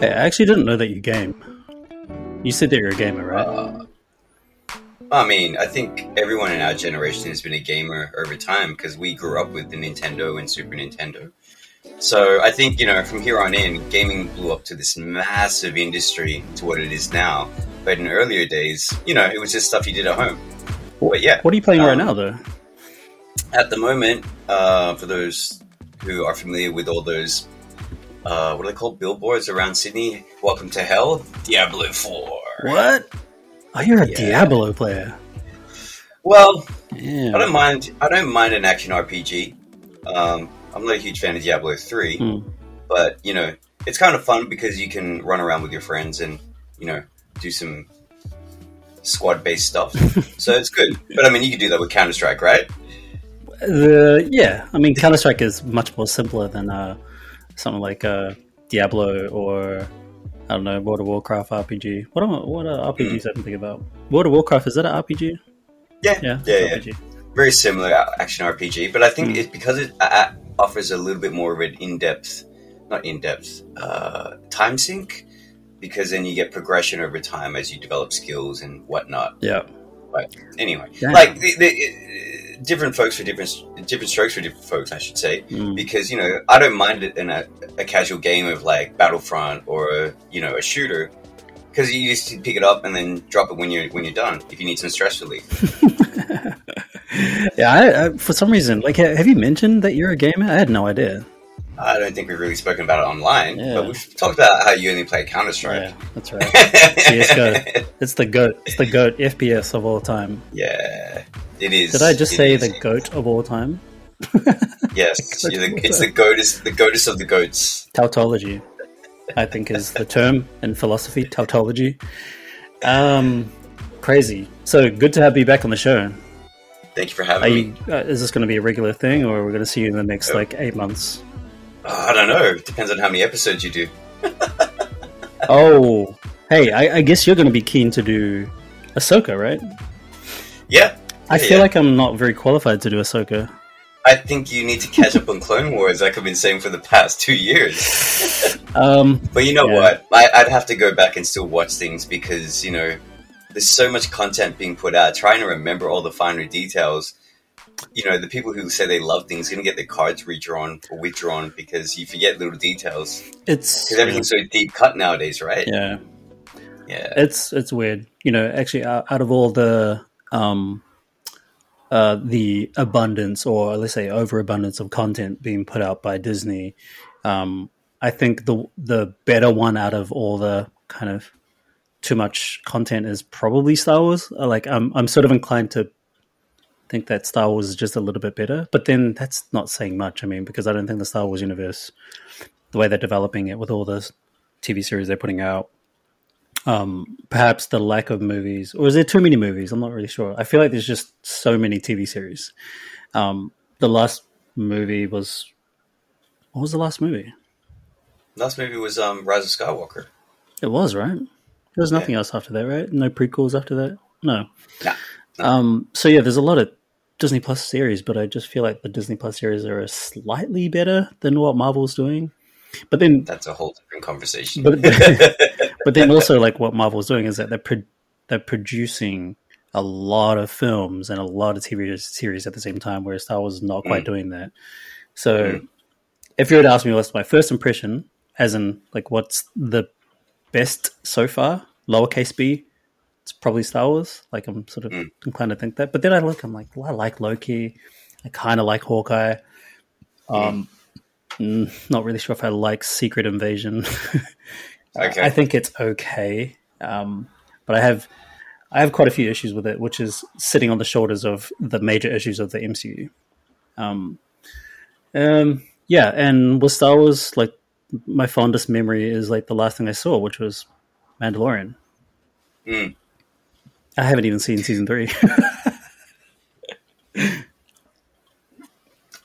Hey, I actually didn't know that you game. You said that you're a gamer, right? Uh, I mean, I think everyone in our generation has been a gamer over time because we grew up with the Nintendo and Super Nintendo. So I think, you know, from here on in, gaming blew up to this massive industry to what it is now. But in earlier days, you know, it was just stuff you did at home. But yeah. What are you playing right um, now, though? At the moment, uh, for those who are familiar with all those, uh, what are they called, billboards around Sydney? Welcome to Hell, Diablo 4. What? Oh, you're a Yeah. Diablo player. Well, Yeah. I don't mind. I don't mind an action RPG. Um, I'm not a huge fan of Diablo three, Hmm. but you know, it's kind of fun because you can run around with your friends and you know do some squad based stuff. so it's good. But I mean, you can do that with Counter Strike, right? The yeah, I mean Counter Strike is much more simpler than uh, something like uh, Diablo or I don't know World of Warcraft RPG. What am I, what are RPGs I can think about? World of Warcraft is that an RPG? Yeah, Yeah, yeah, yeah. RPG. Very similar uh, action RPG, but I think Mm. it's because it uh, offers a little bit more of an in depth, not in depth, uh, time sink. Because then you get progression over time as you develop skills and whatnot. Yeah, But anyway, Damn. like the, the, different folks for different different strokes for different folks, I should say. Mm. Because you know, I don't mind it in a, a casual game of like Battlefront or a, you know a shooter, because you just pick it up and then drop it when you're when you're done. If you need some stress relief, yeah. I, I, for some reason, like, have you mentioned that you're a gamer? I had no idea. I don't think we've really spoken about it online, Yeah. but we've talked about how you only play Counter Strike. Yeah, that's right. CS:GO. It's the goat. It's the goat FPS of all time. yeah, it is. Did I just say is. the goat of all time? Yes, you're the, it's the goatess, the goatess of the goats. Tautology, I think, is the term in philosophy. Tautology. Um, crazy. So good to have you back on the show. Thank you for having me. you, uh, is this going to be a regular thing, or are we going to see you in the next Oh. like eight months? Uh, I don't know. It depends on how many episodes you do. Oh, hey, I, I guess you're going to be keen to do Ahsoka, right? Yeah, I Yeah, feel yeah. like I'm not very qualified to do Ahsoka. I think you need to catch up on Clone Wars, like I've been saying for the past two years. Um, But you know Yeah. what? I, I'd have to go back and still watch things because, you know, there's so much content being put out. Trying to remember all the finer details. You know, the people who say they love things going to get their cards redrawn or withdrawn because you forget little details. it's Because everything's so deep cut nowadays, right? yeah. Yeah. it's it's weird you know actually out, out of all the um uh the abundance or let's say overabundance of content being put out by disney um i think the the better one out of all the kind of too much content is probably star wars. Uh, like i'm i'm sort of inclined to think that star wars is just a little bit better but then that's not saying much. I mean because i don't think the star wars universe the way they're developing it with all the tv series they're putting out um, perhaps the lack of movies, or is there too many movies? I'm not really sure. I feel like there's just so many TV series. Um, the last movie was what was the last movie? Last movie was um, Rise of Skywalker. It was right. There was nothing else after that, right? No prequels after that. No. Nah. Um, so yeah, there's a lot of Disney Plus series, but I just feel like the Disney Plus series are slightly better than what Marvel's doing. But then That's a whole different conversation. But but then also like what Marvel's doing is that they're pro- they're producing a lot of films and a lot of TV series at the same time, whereas Star Wars is not quite Mm. doing that. So, Mm. if you were to ask me what's my first impression, as in like what's the best so far, lowercase b, it's probably Star Wars. Like I'm sort of Mm. inclined to think that. But then I look, I'm like, well, I like Loki. I kind of like Hawkeye. Um, mm, not really sure if I like Secret Invasion. Okay. I think it's okay, um, but I have I have quite a few issues with it, which is sitting on the shoulders of the major issues of the MCU. Um, um, yeah, and with Star Wars, like my fondest memory is like the last thing I saw, which was Mandalorian. Mm. I haven't even seen season three.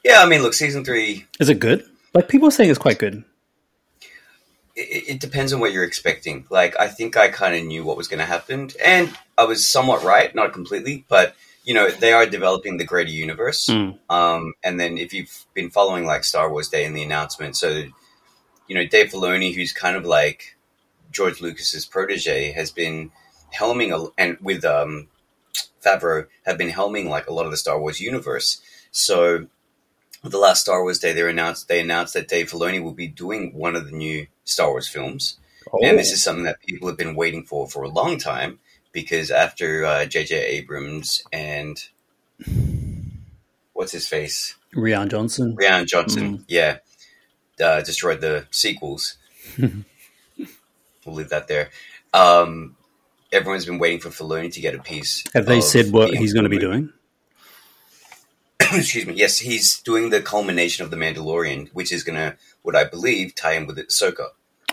yeah, I mean, look, season three is it good? Like people are saying it's quite good. It, it depends on what you're expecting. Like, I think I kind of knew what was going to happen, and I was somewhat right, not completely, but you know, they are developing the greater universe. Mm. Um, and then if you've been following like Star Wars Day and the announcement, so you know, Dave Filoni, who's kind of like George Lucas's protege, has been helming a, and with um, Favreau have been helming like a lot of the Star Wars universe. So the last Star Wars Day, they announced they announced that Dave Filoni will be doing one of the new Star Wars films, oh. and this is something that people have been waiting for for a long time because after J.J. Uh, Abrams and what's his face, Rian Johnson, Rian Johnson, mm. yeah, uh, destroyed the sequels. we'll leave that there. Um, everyone's been waiting for Filoni to get a piece. Have they said what he's going to be doing? excuse me, yes, he's doing the culmination of the Mandalorian, which is going to, what I believe, tie in with Ahsoka.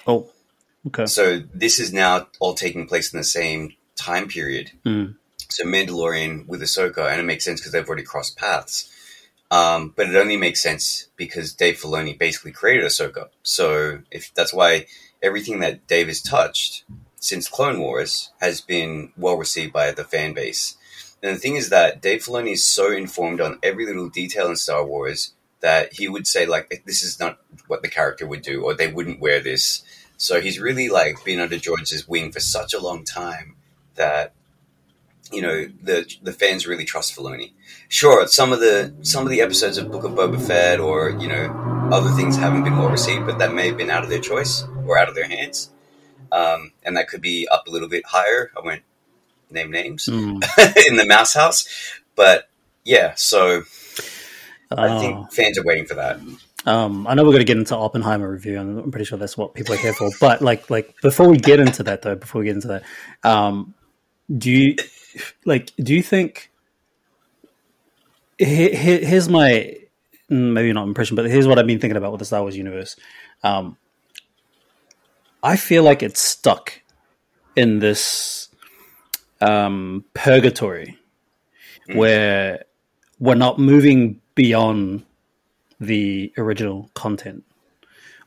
Oh, okay. So this is now all taking place in the same time period. Mm. So Mandalorian with Ahsoka, and it makes sense because they've already crossed paths. Um, but it only makes sense because Dave Filoni basically created Ahsoka. So if that's why everything that Dave has touched since Clone Wars has been well received by the fan base. And the thing is that Dave Filoni is so informed on every little detail in Star Wars that he would say like this is not what the character would do or they wouldn't wear this. So he's really like been under George's wing for such a long time that you know the the fans really trust Filoni. Sure, some of the some of the episodes of Book of Boba Fett or you know other things haven't been well received, but that may have been out of their choice or out of their hands, um, and that could be up a little bit higher. I went name names mm. in the Mouse House. But yeah, so I think oh. fans are waiting for that. Um, I know we're going to get into Oppenheimer review, and I'm pretty sure that's what people are here for. But like, like before we get into that, though, before we get into that, um, do you like? Do you think? here's my maybe not impression, but here's what I've been thinking about with the Star Wars universe. Um, I feel like it's stuck in this um, purgatory mm. where we're not moving beyond the original content.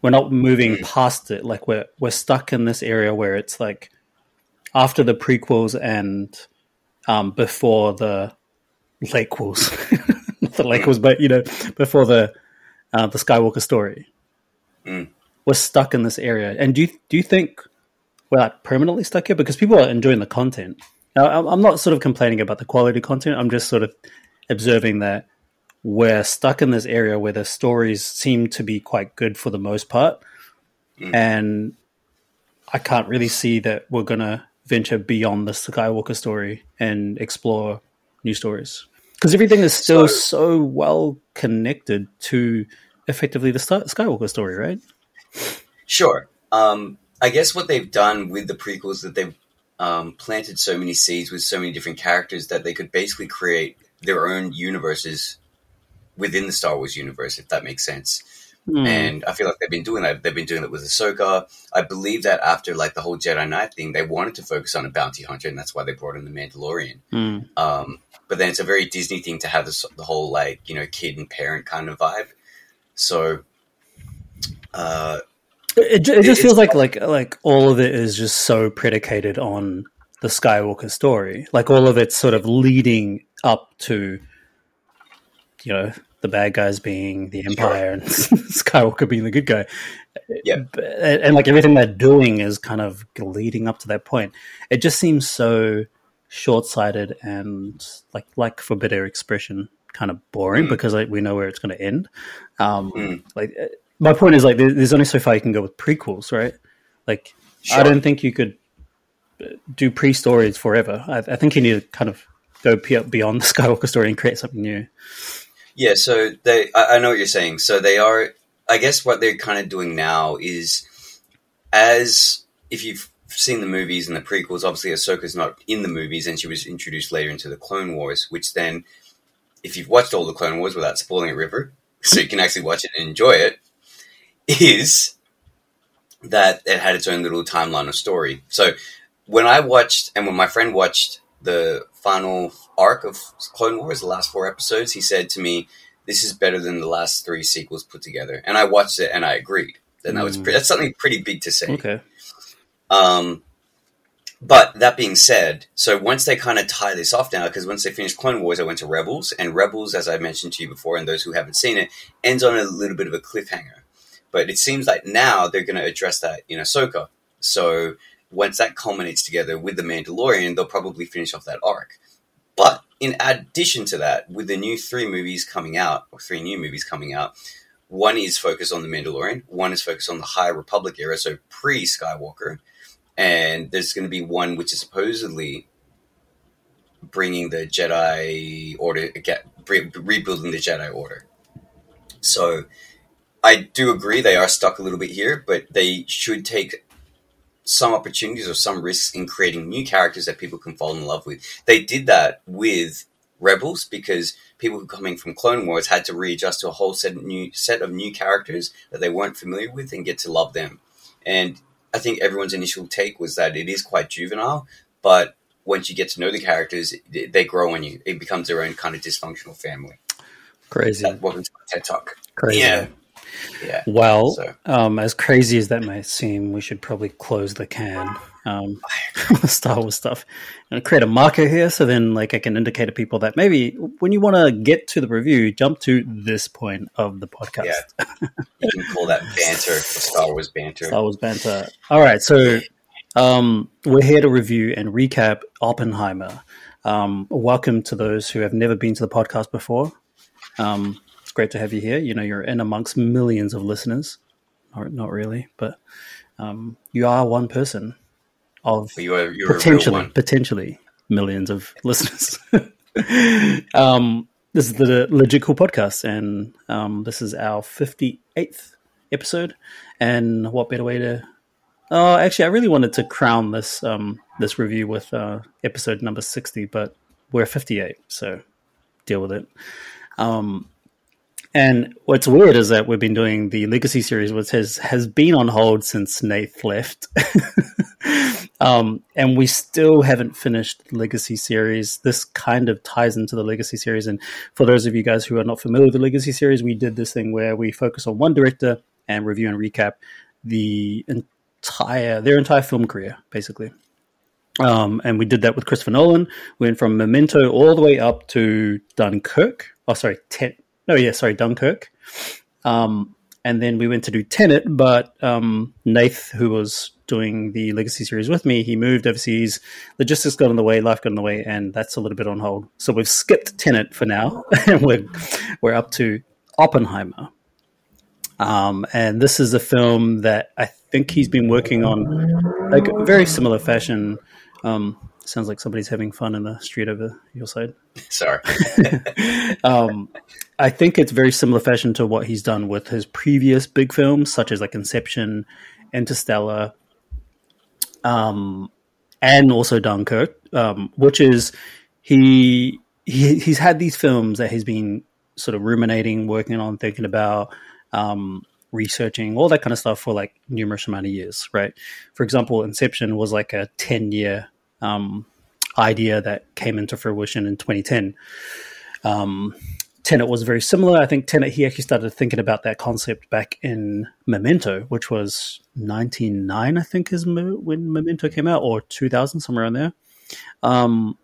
We're not moving mm. past it. Like we're we're stuck in this area where it's like after the prequels and um, before the lakequels, the lakequels, but you know before the uh, the Skywalker story. Mm. We're stuck in this area, and do you do you think we're like permanently stuck here because people are enjoying the content? Now, I'm not sort of complaining about the quality content. I'm just sort of observing that we're stuck in this area where the stories seem to be quite good for the most part. Mm. And I can't really see that we're going to venture beyond the Skywalker story and explore new stories. Because everything is still so, so, well connected to effectively the Skywalker story, right? Sure. Um, I guess what they've done with the prequels that they've um, planted so many seeds with so many different characters that they could basically create their own universes within the Star Wars universe, if that makes sense. Mm. And I feel like they've been doing that. They've been doing it with Ahsoka. I believe that after like the whole Jedi Knight thing, they wanted to focus on a bounty hunter, and that's why they brought in the Mandalorian. Mm. Um, but then it's a very Disney thing to have this, the whole like you know kid and parent kind of vibe. So uh, it, it just feels like like like all of it is just so predicated on the Skywalker story. Like all of it's sort of leading up to, you know, the bad guys being the Empire and Skywalker being the good guy. Yeah, and, and, like everything they're doing is kind of leading up to that point. It just seems so short-sighted and like like for better expression, kind of boring mm. because like we know where it's going to end. Um, mm. Like my point is like there's only so far you can go with prequels, right? Like sure. I don't think you could uh, do pre-stories forever. I, I, think you need to kind of go beyond the Skywalker story and create something new. Yeah, so they I, I know what you're saying. So they are I guess what they're kind of doing now is as if you've seen the movies and the prequels, obviously Ahsoka's not in the movies and she was introduced later into the Clone Wars, which then if you've watched all the Clone Wars without spoiling it, River, so you can actually watch it and enjoy it, is that it had its own little timeline of story. So when I watched and when my friend watched the final arc of Clone Wars, the last four episodes, he said to me, "This is better than the last three sequels put together." And I watched it and I agreed. And that was mm. pre- that's something pretty big to say. Okay. Um, but that being said, so once they kind of tie this off now, because once they finished Clone Wars, I went to Rebels, and Rebels, as I mentioned to you before, and those who haven't seen it, ends on a little bit of a cliffhanger. But it seems like now they're going to address that in Ahsoka. So once that culminates together with the Mandalorian, they'll probably finish off that arc. But in addition to that, with the new three movies coming out, or three new movies coming out, one is focused on the Mandalorian, one is focused on the High Republic era, so pre Skywalker, and there's going to be one which is supposedly bringing the Jedi Order, get, re- rebuilding the Jedi Order. So I do agree they are stuck a little bit here, but they should take some opportunities or some risks in creating new characters that people can fall in love with. They did that with Rebels because people who coming from Clone Wars had to readjust to a whole set of new set of new characters that they weren't familiar with and get to love them. And I think everyone's initial take was that it is quite juvenile, but once you get to know the characters, they grow on you. It becomes their own kind of dysfunctional family. Crazy. That, welcome to TED Talk. Crazy. Yeah. Yeah. Well, So- um, as crazy as that may seem, we should probably close the can. Um, the Star Wars stuff and create a marker here, so then like I can indicate to people that maybe when you want to get to the review, jump to this point of the podcast. Yeah. You can call that banter, Star Wars banter. Star Wars banter. All right, so um, we're here to review and recap Oppenheimer. Um, welcome to those who have never been to the podcast before. Um, great to have you here. You know, you're in amongst millions of listeners. Not, not really, but um, you are one person of you are you're potentially potentially millions of listeners. um, this is the Legit Cool podcast, and um, this is our fifty eighth episode. And what better way to? Oh, actually, I really wanted to crown this um, this review with uh, episode number sixty, but we're fifty eight, so deal with it. Um, and what's weird is that we've been doing the Legacy series, which has has been on hold since Nath left, um, and we still haven't finished the Legacy series. This kind of ties into the Legacy series, and for those of you guys who are not familiar with the Legacy series, we did this thing where we focus on one director and review and recap the entire their entire film career, basically. Um, and we did that with Christopher Nolan. We went from Memento all the way up to Dunkirk. Oh, sorry, ten, no, yeah, sorry, Dunkirk. Um, and then we went to do Tenet, but um, Nath, who was doing the Legacy series with me, he moved overseas. Logistics got in the way, life got in the way, and that's a little bit on hold. So we've skipped Tenet for now, and we're we're up to Oppenheimer. Um, and this is a film that I think he's been working on, like very similar fashion. Um, sounds like somebody's having fun in the street over your side Sorry. um, I think it's very similar fashion to what he's done with his previous big films, such as like Inception, Interstellar, um, and also Dunkirk, um, which is he, he he's had these films that he's been sort of ruminating, working on, thinking about, um, researching, all that kind of stuff for like numerous amount of years, right? For example, Inception was like a ten year um, idea that came into fruition in 2010. Um, Tenet was very similar. I think Tenet, he actually started thinking about that concept back in Memento, which was 99, I think, is when Memento came out, or 2000, somewhere around there. Um,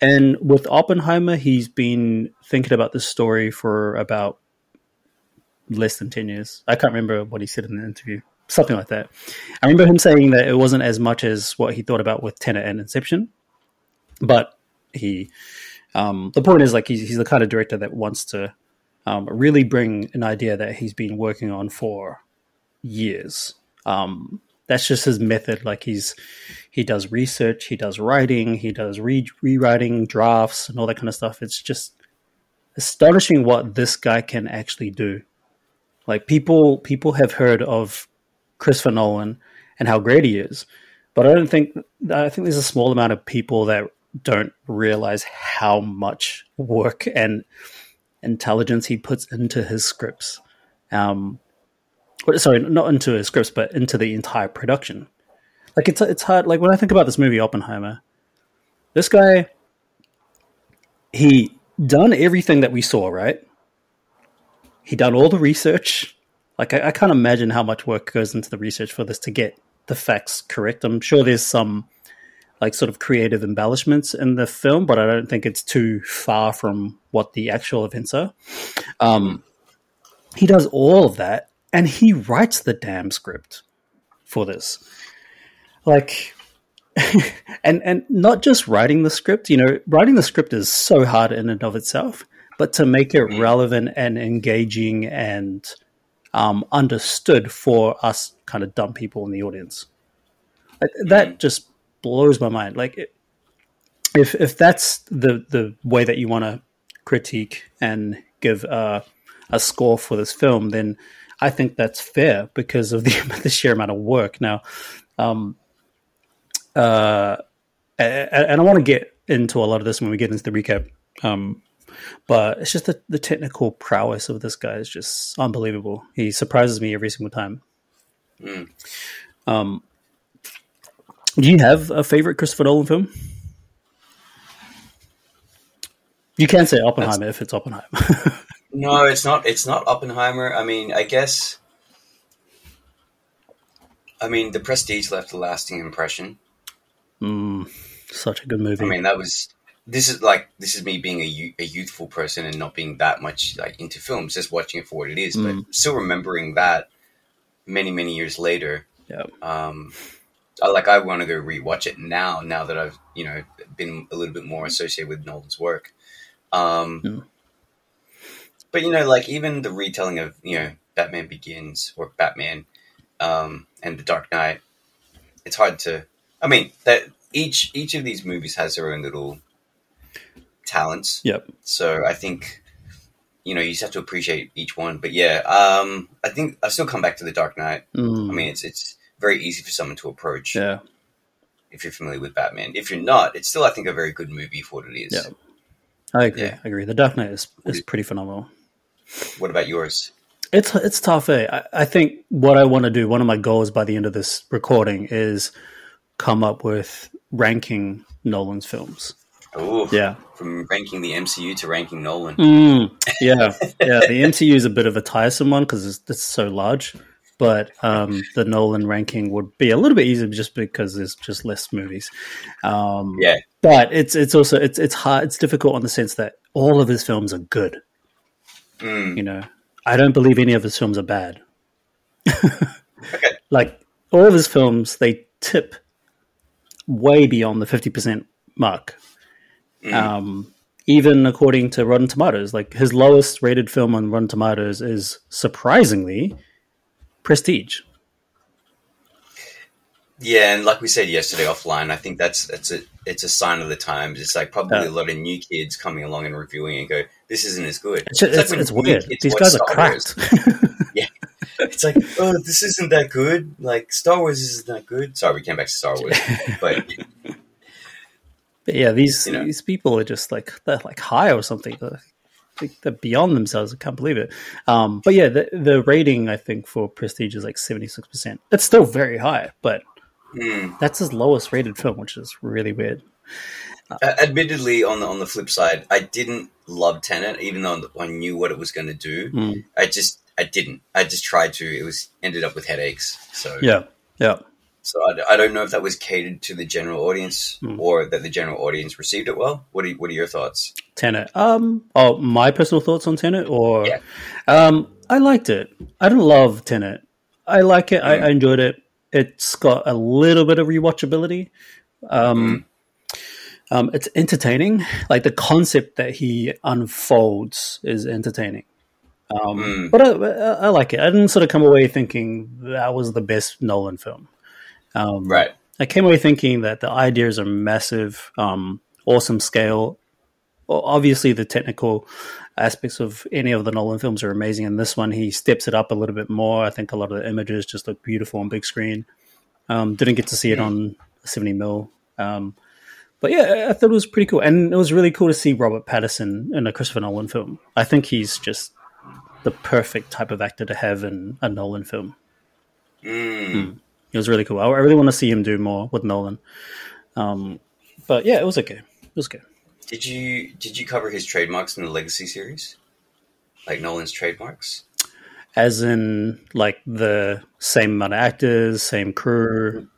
and with Oppenheimer, he's been thinking about this story for about less than 10 years. I can't remember what he said in the interview, something like that. I remember him saying that it wasn't as much as what he thought about with Tenet and Inception, but he um, the point is like he's, he's the kind of director that wants to um, really bring an idea that he's been working on for years. Um, that's just his method. Like he's he does research he does writing he does re- rewriting drafts and all that kind of stuff. It's just astonishing what this guy can actually do. Like people people have heard of christopher nolan and how great he is but i don't think i think there's a small amount of people that don't realize how much work and intelligence he puts into his scripts. Um, sorry, not into his scripts, but into the entire production. Like it's it's hard. Like when I think about this movie Oppenheimer, this guy, he done everything that we saw, right? He done all the research. Like I, I can't imagine how much work goes into the research for this to get the facts correct. I'm sure there's some like sort of creative embellishments in the film, but I don't think it's too far from what the actual events are. Um, he does all of that, and he writes the damn script for this. like and and not just writing the script you know writing the script is so hard in and of itself but to make it relevant and engaging and um, understood for us kind of dumb people in the audience like, that mm. just blows my mind like if if that's the the way that you want to critique and give a score for this film then I think that's fair because of the, the sheer amount of work. Now, um, uh, and, and, I want to get into a lot of this when we get into the recap. Um, but it's just the, the technical prowess of this guy is just unbelievable. He surprises me every single time. Mm. Um, do you have a favorite Christopher Nolan film? You can say Oppenheimer That's... if it's Oppenheimer. no, it's not. It's not Oppenheimer. I mean, I guess. I mean, The Prestige left a lasting impression. Mm, such a good movie. I mean, that was this is like this is me being a, a youthful person and not being that much like into films, just watching it for what it is, mm. but still remembering that many many years later. Yeah. Um, I, like I want to go rewatch it now. Now that I've you know been a little bit more associated with Nolan's work. Um, mm. But you know, like even the retelling of you know Batman Begins or Batman um, and The Dark Knight, it's hard to. I mean, that each each of these movies has their own little talents. Yep. So I think you know you just have to appreciate each one. But yeah, um, I think I still come back to the Dark Knight. Mm. I mean, it's it's very easy for someone to approach. Yeah. If you're familiar with Batman, if you're not, it's still I think a very good movie for what it is. Yeah. I agree. Yeah. I agree. The Dark Knight is, is pretty phenomenal. What about yours? It's it's tough. Eh? I, I think what I want to do, one of my goals by the end of this recording, is come up with ranking Nolan's films. Oh, yeah. From ranking the MCU to ranking Nolan. Mm, yeah, yeah. The MCU is a bit of a tiresome one because it's, it's, so large, but um, the Nolan ranking would be a little bit easier just because there's just less movies. Um, yeah, but it's it's also it's it's hard. It's difficult in the sense that all of his films are good. Mm. You know, I don't believe any of his films are bad. okay. Like all of his films, they tip way beyond the 50% mark. Mm. Um, even according to Rotten Tomatoes, like his lowest rated film on Rotten Tomatoes is surprisingly Prestige. Yeah, and like we said yesterday offline, I think that's that's a it's a sign of the times. It's like probably uh, a lot of new kids coming along and reviewing and go, "This isn't as good." It's, it's, it's, like it's weird. These guys are cracked. yeah, it's like, oh, this isn't that good. Like Star Wars isn't that good. Sorry, we came back to Star Wars, but. but yeah, these you know. these people are just like they're like high or something. They're, they're beyond themselves. I can't believe it. Um, but yeah, the the rating I think for Prestige is like seventy six percent. It's still very high, but mm. that's his lowest rated film, which is really weird. Uh, admittedly, on the on the flip side, I didn't love Tenet, even though I knew what it was going to do. Mm. I just I didn't. I just tried to. It was ended up with headaches. So yeah, yeah. So I, I don't know if that was catered to the general audience mm. or that the general audience received it well. What are What are your thoughts? Tenet. Um. Oh, my personal thoughts on Tenet, or yeah. Um. I liked it. I don't love Tenet. I like it. Mm. I, I, enjoyed it. It's got a little bit of rewatchability. Um. Mm. Um, it's entertaining. Like the concept that he unfolds is entertaining. Um, mm. But I, I, like it. I didn't sort of come away thinking that was the best Nolan film. Um, right. I came away thinking that the ideas are massive, um, awesome scale. Obviously, the technical aspects of any of the Nolan films are amazing, and this one he steps it up a little bit more. I think a lot of the images just look beautiful on big screen. Um, didn't get to see it on 70 mil. Um, but yeah, I thought it was pretty cool, and it was really cool to see Robert Pattinson in a Christopher Nolan film. I think he's just the perfect type of actor to have in a Nolan film. Mm. Mm. It was really cool. I really want to see him do more with Nolan. Um, but yeah, it was okay. It was good. Did you did you cover his trademarks in the Legacy series, like Nolan's trademarks? As in, like the same amount of actors, same crew.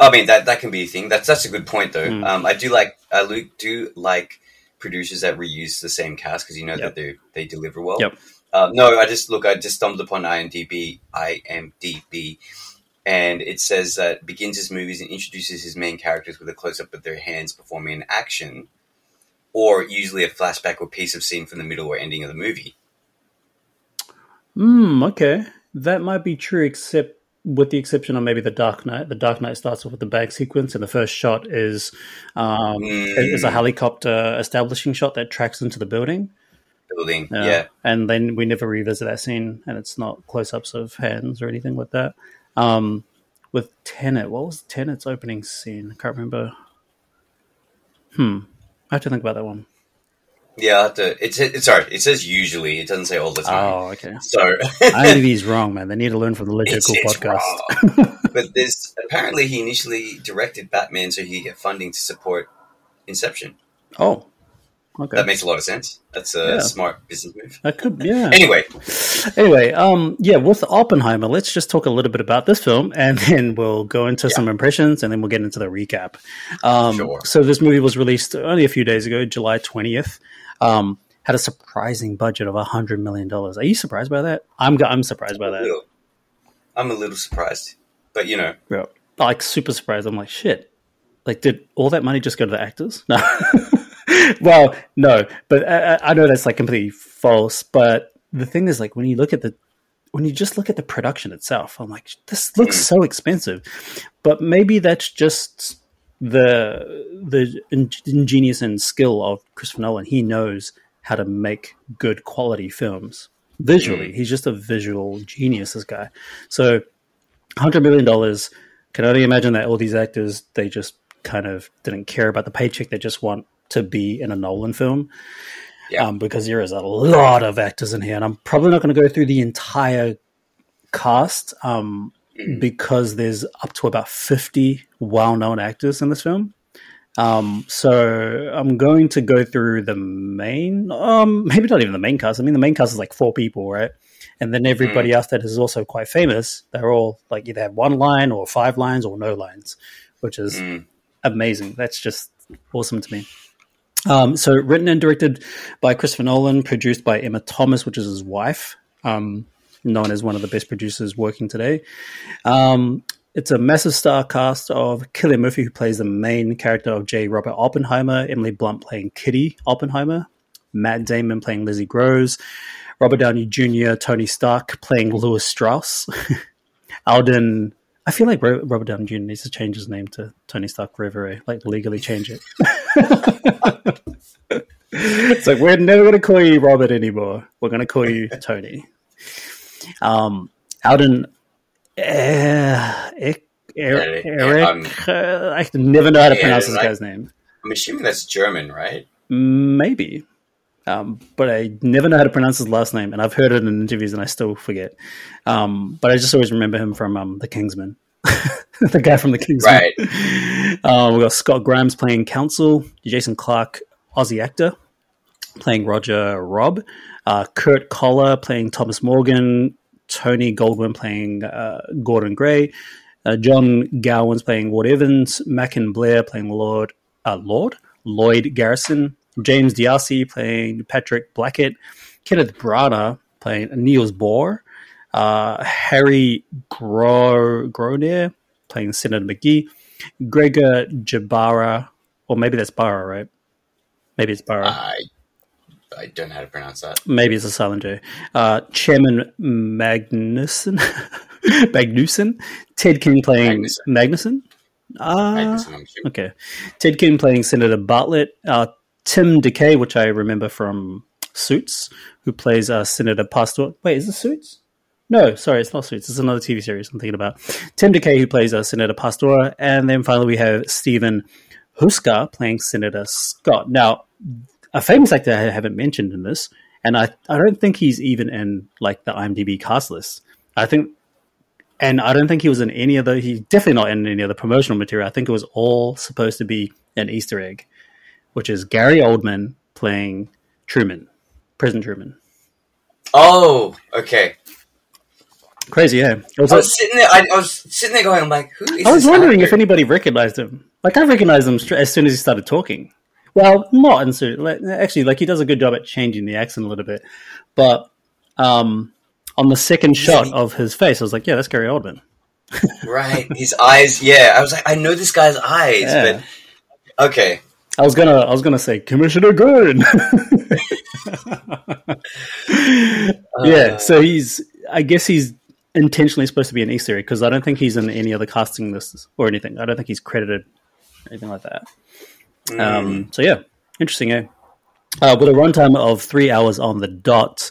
I mean that that can be a thing. That's that's a good point though. Mm. Um, I do like I do like producers that reuse the same cast because you know yep. that they they deliver well. Yep. Um, no, I just look. I just stumbled upon IMDb. IMDb, and it says that begins his movies and introduces his main characters with a close up of their hands performing an action, or usually a flashback or piece of scene from the middle or ending of the movie. Hmm. Okay, that might be true, except with the exception of maybe the Dark Knight. The Dark Knight starts off with the bag sequence, and the first shot is um, Mm. is a helicopter establishing shot that tracks into the building. Building, yeah. And then we never revisit that scene, and it's not close ups of hands or anything like that. Um, with Tenet, what was Tenet's opening scene? I can't remember. Hmm. I have to think about that one. Yeah, to. It's it's sorry. It says usually. It doesn't say all the time. Oh, okay. So IMDb's wrong, man. They need to learn from the it's, it's podcast. but there's apparently he initially directed Batman so he could get funding to support Inception. Oh, okay. That makes a lot of sense. That's a Yeah. smart business move. That could, yeah. Anyway, Anyway, um, yeah, with Oppenheimer, let's just talk a little bit about this film, and then we'll go into Yeah. some impressions, and then we'll get into the recap. Um, Sure. So this movie was released only a few days ago, July twentieth. Um, had a surprising budget of hundred million dollars. Are you surprised by that? I'm I'm surprised by a that. little, I'm a little surprised, but you know, Bro, like super surprised. I'm like, shit. Like, did all that money just go to the actors? No. Well, no, but I, I- I know that's like completely false. But the thing is, like, when you look at the when you just look at the production itself, I'm like, this looks mm. so expensive. But maybe that's just the the in- ingenious and skill of Christopher Nolan. He knows how to make good quality films visually. Mm. He's just a visual genius. This guy. So hundred million dollars. Can only imagine that all these actors they just kind of didn't care about the paycheck. They just want to be in a Nolan film. Yeah. Um, because there is a lot of actors in here, and I'm probably not going to go through the entire cast um, Mm. because there's up to about 50 well-known actors in this film. Um, so I'm going to go through the main, um, maybe not even the main cast. I mean, the main cast is like four people, right? And then everybody else that is also quite famous, they're all like either have one line or five lines or no lines, which is Mm. amazing. That's just awesome to me. Um, so written and directed by Christopher Nolan, produced by Emma Thomas, which is his wife, um, known as one of the best producers working today. Um, it's a massive star cast of Cillian Murphy, who plays the main character of J. Robert Oppenheimer, Emily Blunt playing Kitty Oppenheimer, Matt Damon playing Leslie Groves, Robert Downey Jr., Tony Stark playing Lewis Strauss, Alden. I feel like Robert Downey Jr. needs to change his name to Tony Stark forever, eh? like legally change it. it's like we're never going to call you Robert anymore. We're going to call you Tony. Um, Alden, uh, Eric, Eric, Yeah, um, uh, I never know how to yeah, pronounce this like- guy's name. I'm assuming that's German, right? Maybe. Um, but I never know how to pronounce his last name, and I've heard it in interviews, and I still forget. Um, but I just always remember him from um, The Kingsman, the guy from The Kingsman. Right. Um, we got Scott Grimes playing Council, Jason Clarke, Aussie actor, playing Roger Robb, uh, Kurt Koehler playing Thomas Morgan, Tony Goldwyn playing uh, Gordon Gray, uh, John Gowans playing Ward Evans, Macon Blair playing Lord uh, Lord Lloyd Garrison, James D'Arcy playing Patrick Blackett, Kenneth Branagh playing Niels Bohr, uh, Harry Gro- Groener playing Senator McGee, Gregor Jabara, or maybe that's Barra, right? Maybe it's Barra. I I don't know how to pronounce that. Maybe it's a silent J. Uh, Chairman Magnuson, Magnuson, Ted King playing Magnuson. Magnuson. Uh, Magnuson, okay, Ted King playing Senator Bartlett. Uh, Tim DeKay, which I remember from Suits, who plays uh, Senator Pastor. Wait, is this Suits? No, sorry, it's not Suits. It's another TV series I'm thinking about. Tim DeKay, who plays uh, Senator Pastor, and then finally we have Stephen Houska playing Senator Scott. Now, a famous actor I haven't mentioned in this, and I, I don't think he's even in like the IMDb cast list. I think, and I don't think he was in any of the. He's definitely not in any of the promotional material. I think it was all supposed to be an Easter egg, which is Gary Oldman playing Truman, President Truman. Oh, okay. Crazy, yeah. Was I like- was sitting there. I, I was sitting there going, I'm like, who is? I was wondering if anybody recognized him. Like I recognized him as soon as he started talking. Well, not in so like, actually like he does a good job at changing the accent a little bit, but um, on the second shot of his face, I was like, yeah, that's Gary Oldman. right, his eyes. Yeah, I was like, I know this guy's eyes, yeah. but okay. I was gonna, I was gonna say Commissioner Gordon. yeah, so he's, I guess he's intentionally supposed to be an Easter egg because I don't think he's in any other casting lists or anything. I don't think he's credited anything like that. Mm. Um, so yeah, interesting, eh? Uh, with a runtime of three hours on the dot,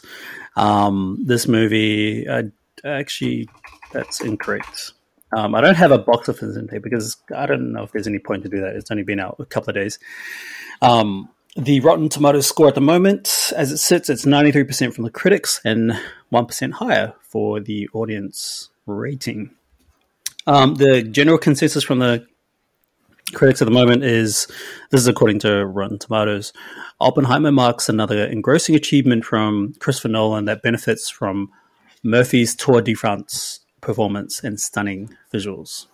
um, this movie uh, actually that's incorrect. Um, I don't have a box of office intake because I don't know if there's any point to do that. It's only been out a couple of days. Um, the Rotten Tomatoes score at the moment, as it sits, it's 93% from the critics and 1% higher for the audience rating. Um, the general consensus from the critics at the moment is this is according to Rotten Tomatoes. Oppenheimer marks another engrossing achievement from Christopher Nolan that benefits from Murphy's tour de force performance and stunning visuals.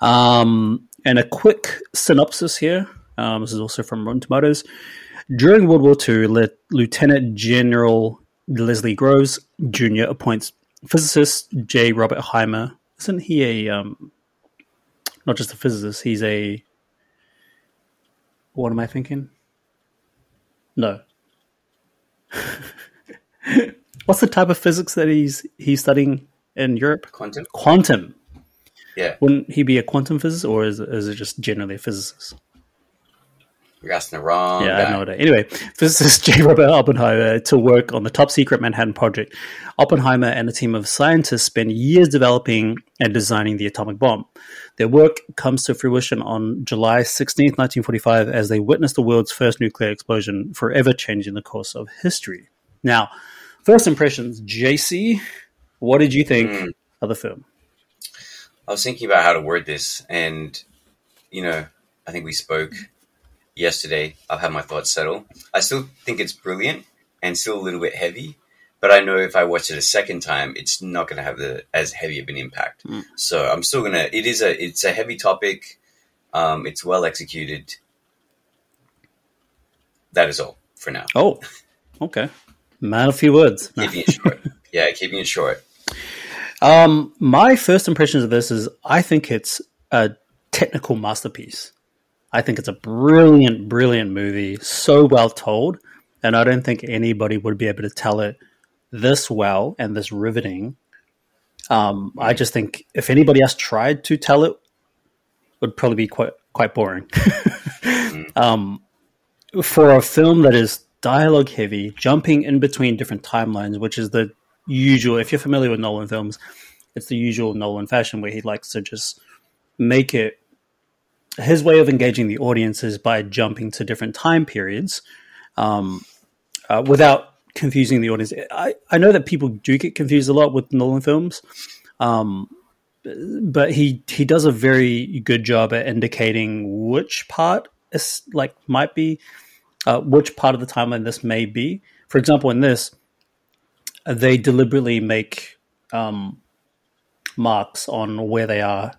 Um, and a quick synopsis here um, this is also from Rotten Tomatoes. During World War II, Le- Lieutenant General Leslie Groves Jr. appoints physicist J. Robert Heimer. Isn't he a um, not just a physicist? He's a what am I thinking? No. What's the type of physics that he's he's studying in Europe? Quantum. Quantum. Yeah. Wouldn't he be a quantum physicist, or is, is it just generally a physicist? You're asking the wrong. Yeah, guy. I have no idea. Anyway, physicist J. Robert Oppenheimer to work on the top secret Manhattan Project. Oppenheimer and a team of scientists spend years developing and designing the atomic bomb. Their work comes to fruition on July 16, 1945, as they witness the world's first nuclear explosion, forever changing the course of history. Now, first impressions, Jasey, what did you think mm. of the film? I was thinking about how to word this, and, you know, I think we spoke yesterday. I've had my thoughts settle. I still think it's brilliant and still a little bit heavy, but I know if I watch it a second time, it's not going to have the as heavy of an impact. Mm. So I'm still gonna. It is a it's a heavy topic. Um, it's well executed. That is all for now. Oh, okay. Man, a few words. keeping it short. Yeah, keeping it short. Um, my first impressions of this is I think it's a technical masterpiece. I think it's a brilliant, brilliant movie, so well told, and I don't think anybody would be able to tell it this well and this riveting. Um, I just think if anybody else tried to tell it, it would probably be quite quite boring. um, for a film that is dialogue heavy, jumping in between different timelines, which is the usual. If you're familiar with Nolan films, it's the usual Nolan fashion where he likes to just make it his way of engaging the audience is by jumping to different time periods um, uh, without confusing the audience. I, I know that people do get confused a lot with Nolan films, um, but he he does a very good job at indicating which part is like might be uh, which part of the timeline this may be. For example, in this, they deliberately make um, marks on where they are,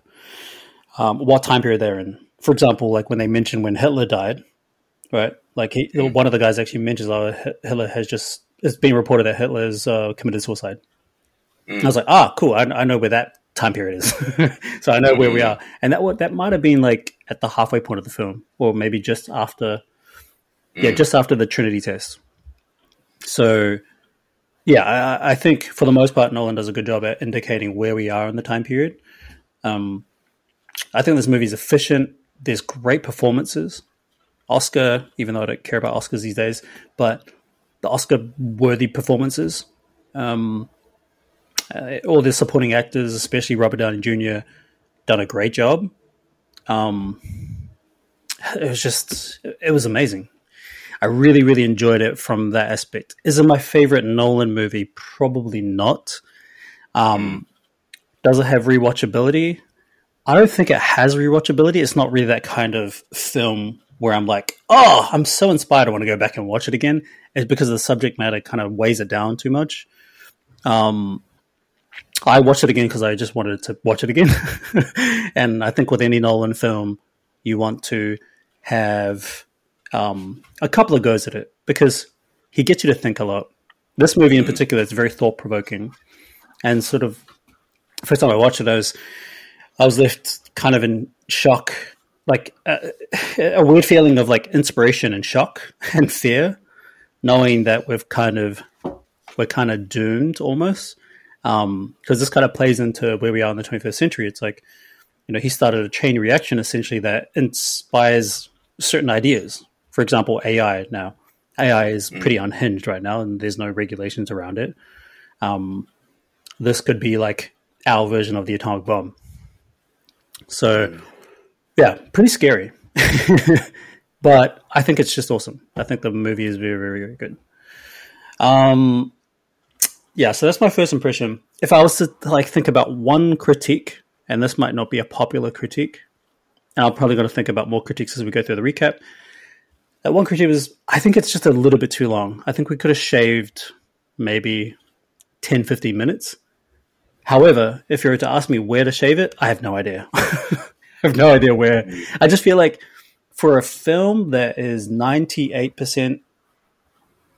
um, what time period they're in for example, like when they mention when Hitler died, right? Like he, mm. one of the guys actually mentions, "Oh, Hitler has just." It's been reported that Hitler has uh, committed suicide. Mm. I was like, "Ah, cool! I, I, know where that time period is, so I know where we mm. are." And that that might have been like at the halfway point of the film, or maybe just after, yeah, mm. just after the Trinity test. So, yeah, I, I, think for the most part, Nolan does a good job at indicating where we are in the time period. Um, I think this movie is efficient there's great performances. Oscar, even though I don't care about Oscars these days, but the Oscar worthy performances. Um, uh, all the supporting actors, especially Robert Downey Jr., done a great job. Um, it was just, it was amazing. I really, really enjoyed it from that aspect. Is it my favorite Nolan movie? Probably not. Um, does it have rewatchability? I don't think it has rewatchability. It's not really that kind of film where I'm like, oh, I'm so inspired. I want to go back and watch it again. It's because the subject matter kind of weighs it down too much. Um, I watched it again because I just wanted to watch it again. and I think with any Nolan film, you want to have um, a couple of goes at it because he gets you to think a lot. This movie in particular is very thought provoking and sort of first time I watched it, I was I was left kind of in shock, like uh, a weird feeling of like inspiration and shock and fear, knowing that we've kind of we're kind of doomed almost. Because um, this kind of plays into where we are in the 21st century. It's like, you know, he started a chain reaction essentially that inspires certain ideas. For example, AI now. AI is mm. pretty unhinged right now, and there's no regulations around it. Um, this could be like our version of the atomic bomb. So, mm. yeah, pretty scary. but I think it's just awesome. I think the movie is very, very, very good. Um, yeah, so that's my first impression. If I was to like think about one critique, and this might not be a popular critique, and I'm probably going to think about more critiques as we go through the recap. That one critique was, I think it's just a little bit too long. I think we could have shaved maybe 10, 15 minutes. However, if you were to ask me where to shave it, I have no idea. I have no idea where. I just feel like for a film that is 98%,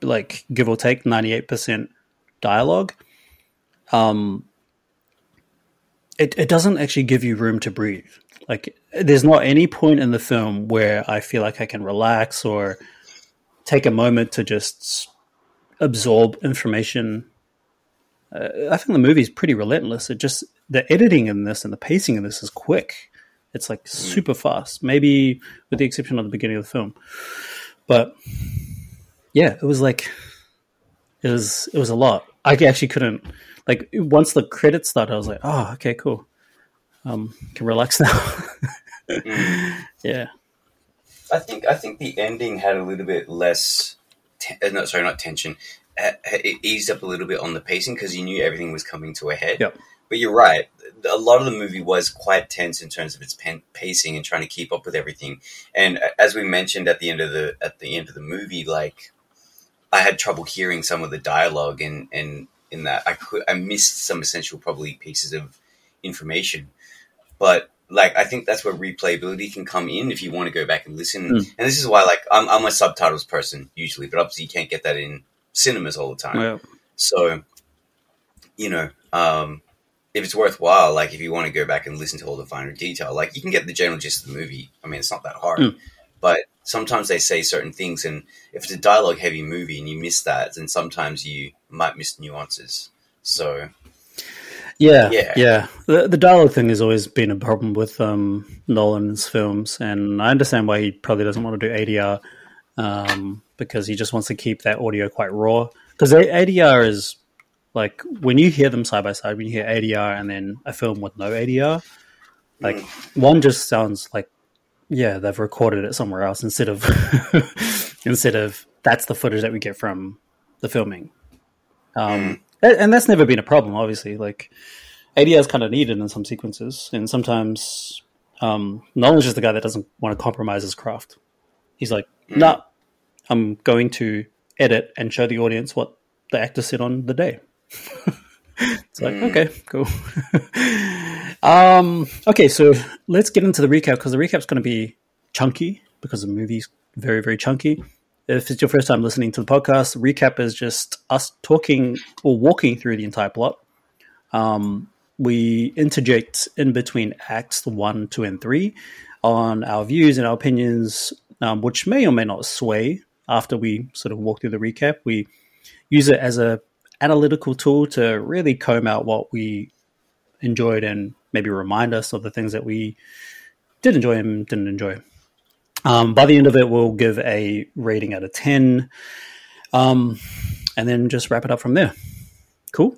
like give or take 98% dialogue, um, it, it doesn't actually give you room to breathe. Like, there's not any point in the film where I feel like I can relax or take a moment to just absorb information. Uh, I think the movie is pretty relentless. It just the editing in this and the pacing in this is quick. It's like hmm. super fast. Maybe with the exception of the beginning of the film, but yeah, it was like it was it was a lot. I actually couldn't like once the credits started. I was like, oh, okay, cool. Um, can relax now. Mm. Yeah. I think I think the ending had a little bit less. Te- uh, no, sorry, not tension. It eased up a little bit on the pacing because you knew everything was coming to a head. Yep. But you're right. A lot of the movie was quite tense in terms of its pen- pacing and trying to keep up with everything. And uh, as we mentioned at the end of the at the end of the movie, like I had trouble hearing some of the dialogue and and in that I could I missed some essential probably pieces of information. But like I think that's where replayability can come in if you want to go back and listen. Mm. And this is why like I'm, I'm a subtitles person usually, but obviously you can't get that in cinemas all the time. Yeah. So you know, um, if it's worthwhile, like if you want to go back and listen to all the finer detail, like you can get the general gist of the movie. I mean, it's not that hard, mm. but sometimes they say certain things, and if it's a dialogue heavy movie and you miss that, then sometimes you might miss nuances. So, yeah, yeah, yeah. The, the dialogue thing has always been a problem with um, Nolan's films, and I understand why he probably doesn't want to do ADR um, because he just wants to keep that audio quite raw. Because ADR is like when you hear them side by side, when you hear ADR and then a film with no ADR, like mm. one just sounds like yeah, they've recorded it somewhere else instead of instead of that's the footage that we get from the filming. Um, mm. And that's never been a problem, obviously. Like ADR is kind of needed in some sequences, and sometimes um, Nolan's just the guy that doesn't want to compromise his craft. He's like. "Nah, I'm going to edit and show the audience what the actor said on the day." it's like, mm. okay, cool. um, okay, so let's get into the recap because the recap's going to be chunky because the movie's very, very chunky. If it's your first time listening to the podcast, recap is just us talking or walking through the entire plot. Um, we interject in between acts one, two, and three on our views and our opinions, um, which may or may not sway after we sort of walk through the recap. We use it as a analytical tool to really comb out what we enjoyed and maybe remind us of the things that we did enjoy and didn't enjoy. Um, by the end of it, we'll give a rating out of 10 um, and then just wrap it up from there. Cool.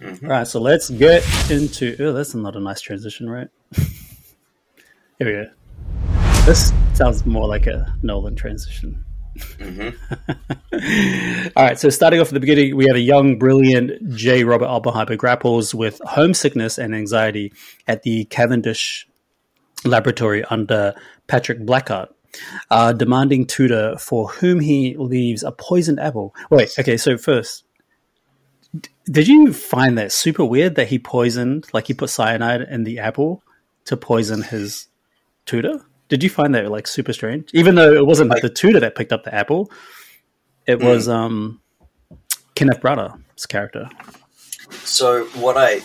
Mm-hmm. All right, so let's get into. Oh, that's not a nice transition, right? Here we go. This sounds more like a Nolan transition. Mm-hmm. All right, so starting off at the beginning, we have a young, brilliant J. Robert Oppenheimer grapples with homesickness and anxiety at the Cavendish laboratory under Patrick Blackett, uh, demanding tutor for whom he leaves a poisoned apple. Wait, okay, so first, did you find that super weird that he poisoned, like he put cyanide in the apple to poison his tutor? Did you find that like super strange? Even though it wasn't like, the tutor that picked up the apple, it mm. was um, Kenneth Branagh's character. So what I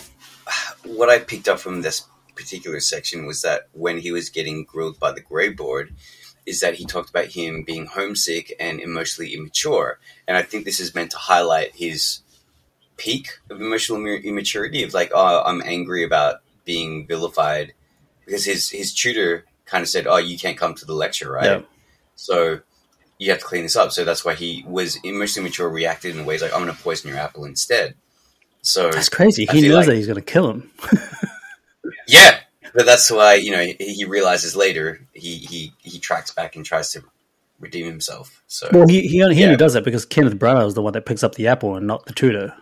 what I picked up from this particular section was that when he was getting grilled by the Grey Board, is that he talked about him being homesick and emotionally immature, and I think this is meant to highlight his peak of emotional immaturity of like, oh, I'm angry about being vilified because his his tutor kind of said, oh, you can't come to the lecture, right? Yeah. So you have to clean this up. So that's why he was emotionally mature, reacted in ways like, I'm going to poison your apple instead. So that's crazy. He knows like, that he's going to kill him. yeah, but that's why you know he, he, realizes later he, he he tracks back and tries to redeem himself. So well, he he only, he yeah. only does that because Kenneth Branagh is the one that picks up the apple and not the tutor.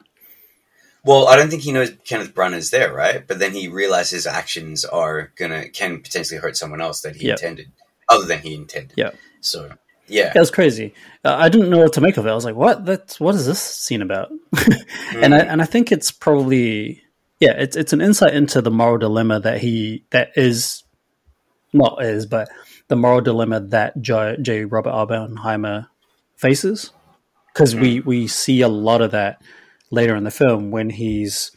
Well, I don't think he knows Kenneth Branagh is there, right? But then he realizes his actions are gonna can potentially hurt someone else that he yep. intended, other than he intended. Yeah. So yeah, that was crazy. Uh, I didn't know what to make of it. I was like, "What? That's what is this scene about?" mm. And I and I think it's probably yeah, it's it's an insight into the moral dilemma that he that is not is, but the moral dilemma that J. J. Robert Oppenheimer faces, because mm. we we see a lot of that later in the film when he's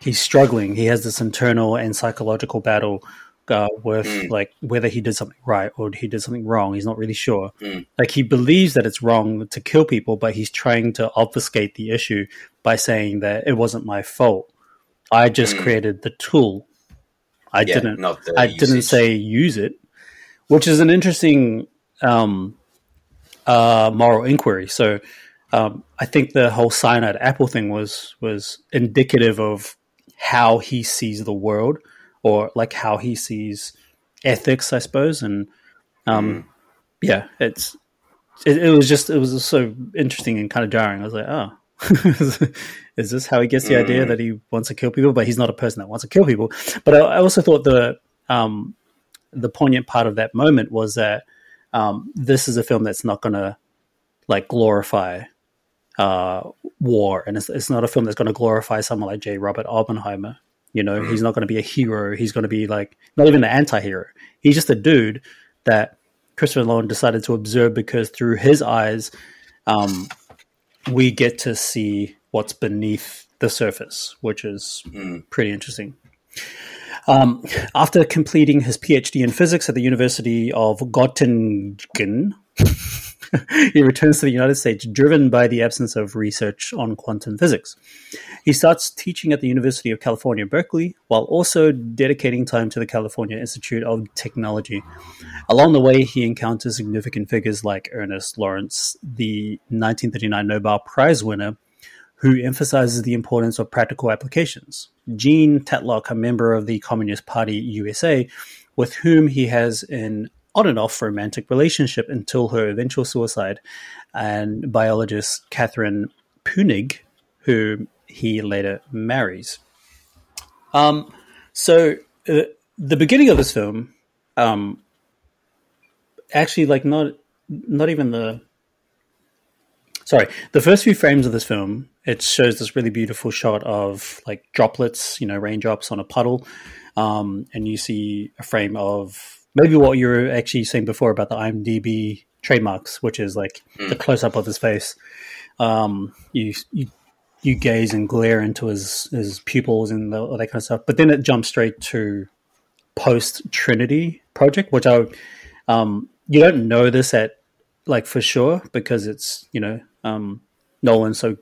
he's struggling. He has this internal and psychological battle uh, with mm. like whether he did something right or he did something wrong. He's not really sure. Mm. Like he believes that it's wrong to kill people, but he's trying to obfuscate the issue by saying that it wasn't my fault. I just mm. created the tool. I yeah, didn't. I usage. didn't say use it, which is an interesting um, uh, moral inquiry. So um, I think the whole cyanide apple thing was was indicative of how he sees the world or like how he sees ethics, I suppose. And um, mm. yeah, it's it, it, was just it was so interesting and kind of jarring. I was like, oh. is this how he gets the mm. idea that he wants to kill people? But he's not a person that wants to kill people. But I, I also thought the um, the poignant part of that moment was that um, this is a film that's not going to like glorify uh, war, and it's, it's, not a film that's going to glorify someone like J. Robert Oppenheimer. You know, he's not going to be a hero. He's going to be like not even an anti-hero. He's just a dude that Christopher Nolan decided to observe because through his eyes, um, we get to see what's beneath the surface, which is mm. pretty interesting. Um, after completing his PhD in physics at the University of Göttingen, he returns to the United States driven by the absence of research on quantum physics. He starts teaching at the University of California, Berkeley, while also dedicating time to the California Institute of Technology. Along the way, he encounters significant figures like Ernest Lawrence, the 1939 Nobel Prize winner, who emphasizes the importance of practical applications. Jean Tatlock, a member of the Communist Party USA, with whom he has an on and off romantic relationship until her eventual suicide, and biologist Katherine Puening, who he later marries. Um, so uh, the beginning of this film, um, actually, like not not even the sorry, the first few frames of this film, it shows this really beautiful shot of like droplets, you know, raindrops on a puddle, um, and you see a frame of maybe what you were actually saying before about the IMDb trademarks, which is like mm. the close up of his face. Um, you you you gaze and glare into his his pupils and the, all that kind of stuff, but then it jumps straight to post Trinity project, which I um, you don't know this at like for sure because it's you know um, Nolan so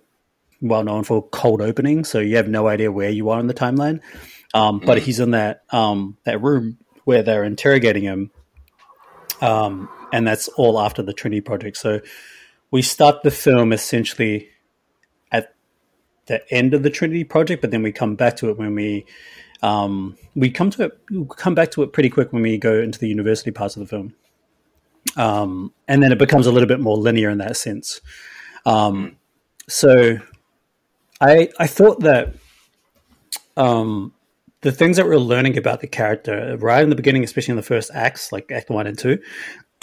well known for cold opening, so you have no idea where you are in the timeline. Um, mm. But he's in that um, that room where they're interrogating him. Um, and that's all after the Trinity Project. So we start the film essentially at the end of the Trinity Project, but then we come back to it when we um, we come to it we come back to it pretty quick when we go into the university parts of the film. Um, and then it becomes a little bit more linear in that sense. Um, so I I thought that um, the things that we're learning about the character right in the beginning, especially in the first acts, like Act One and Two,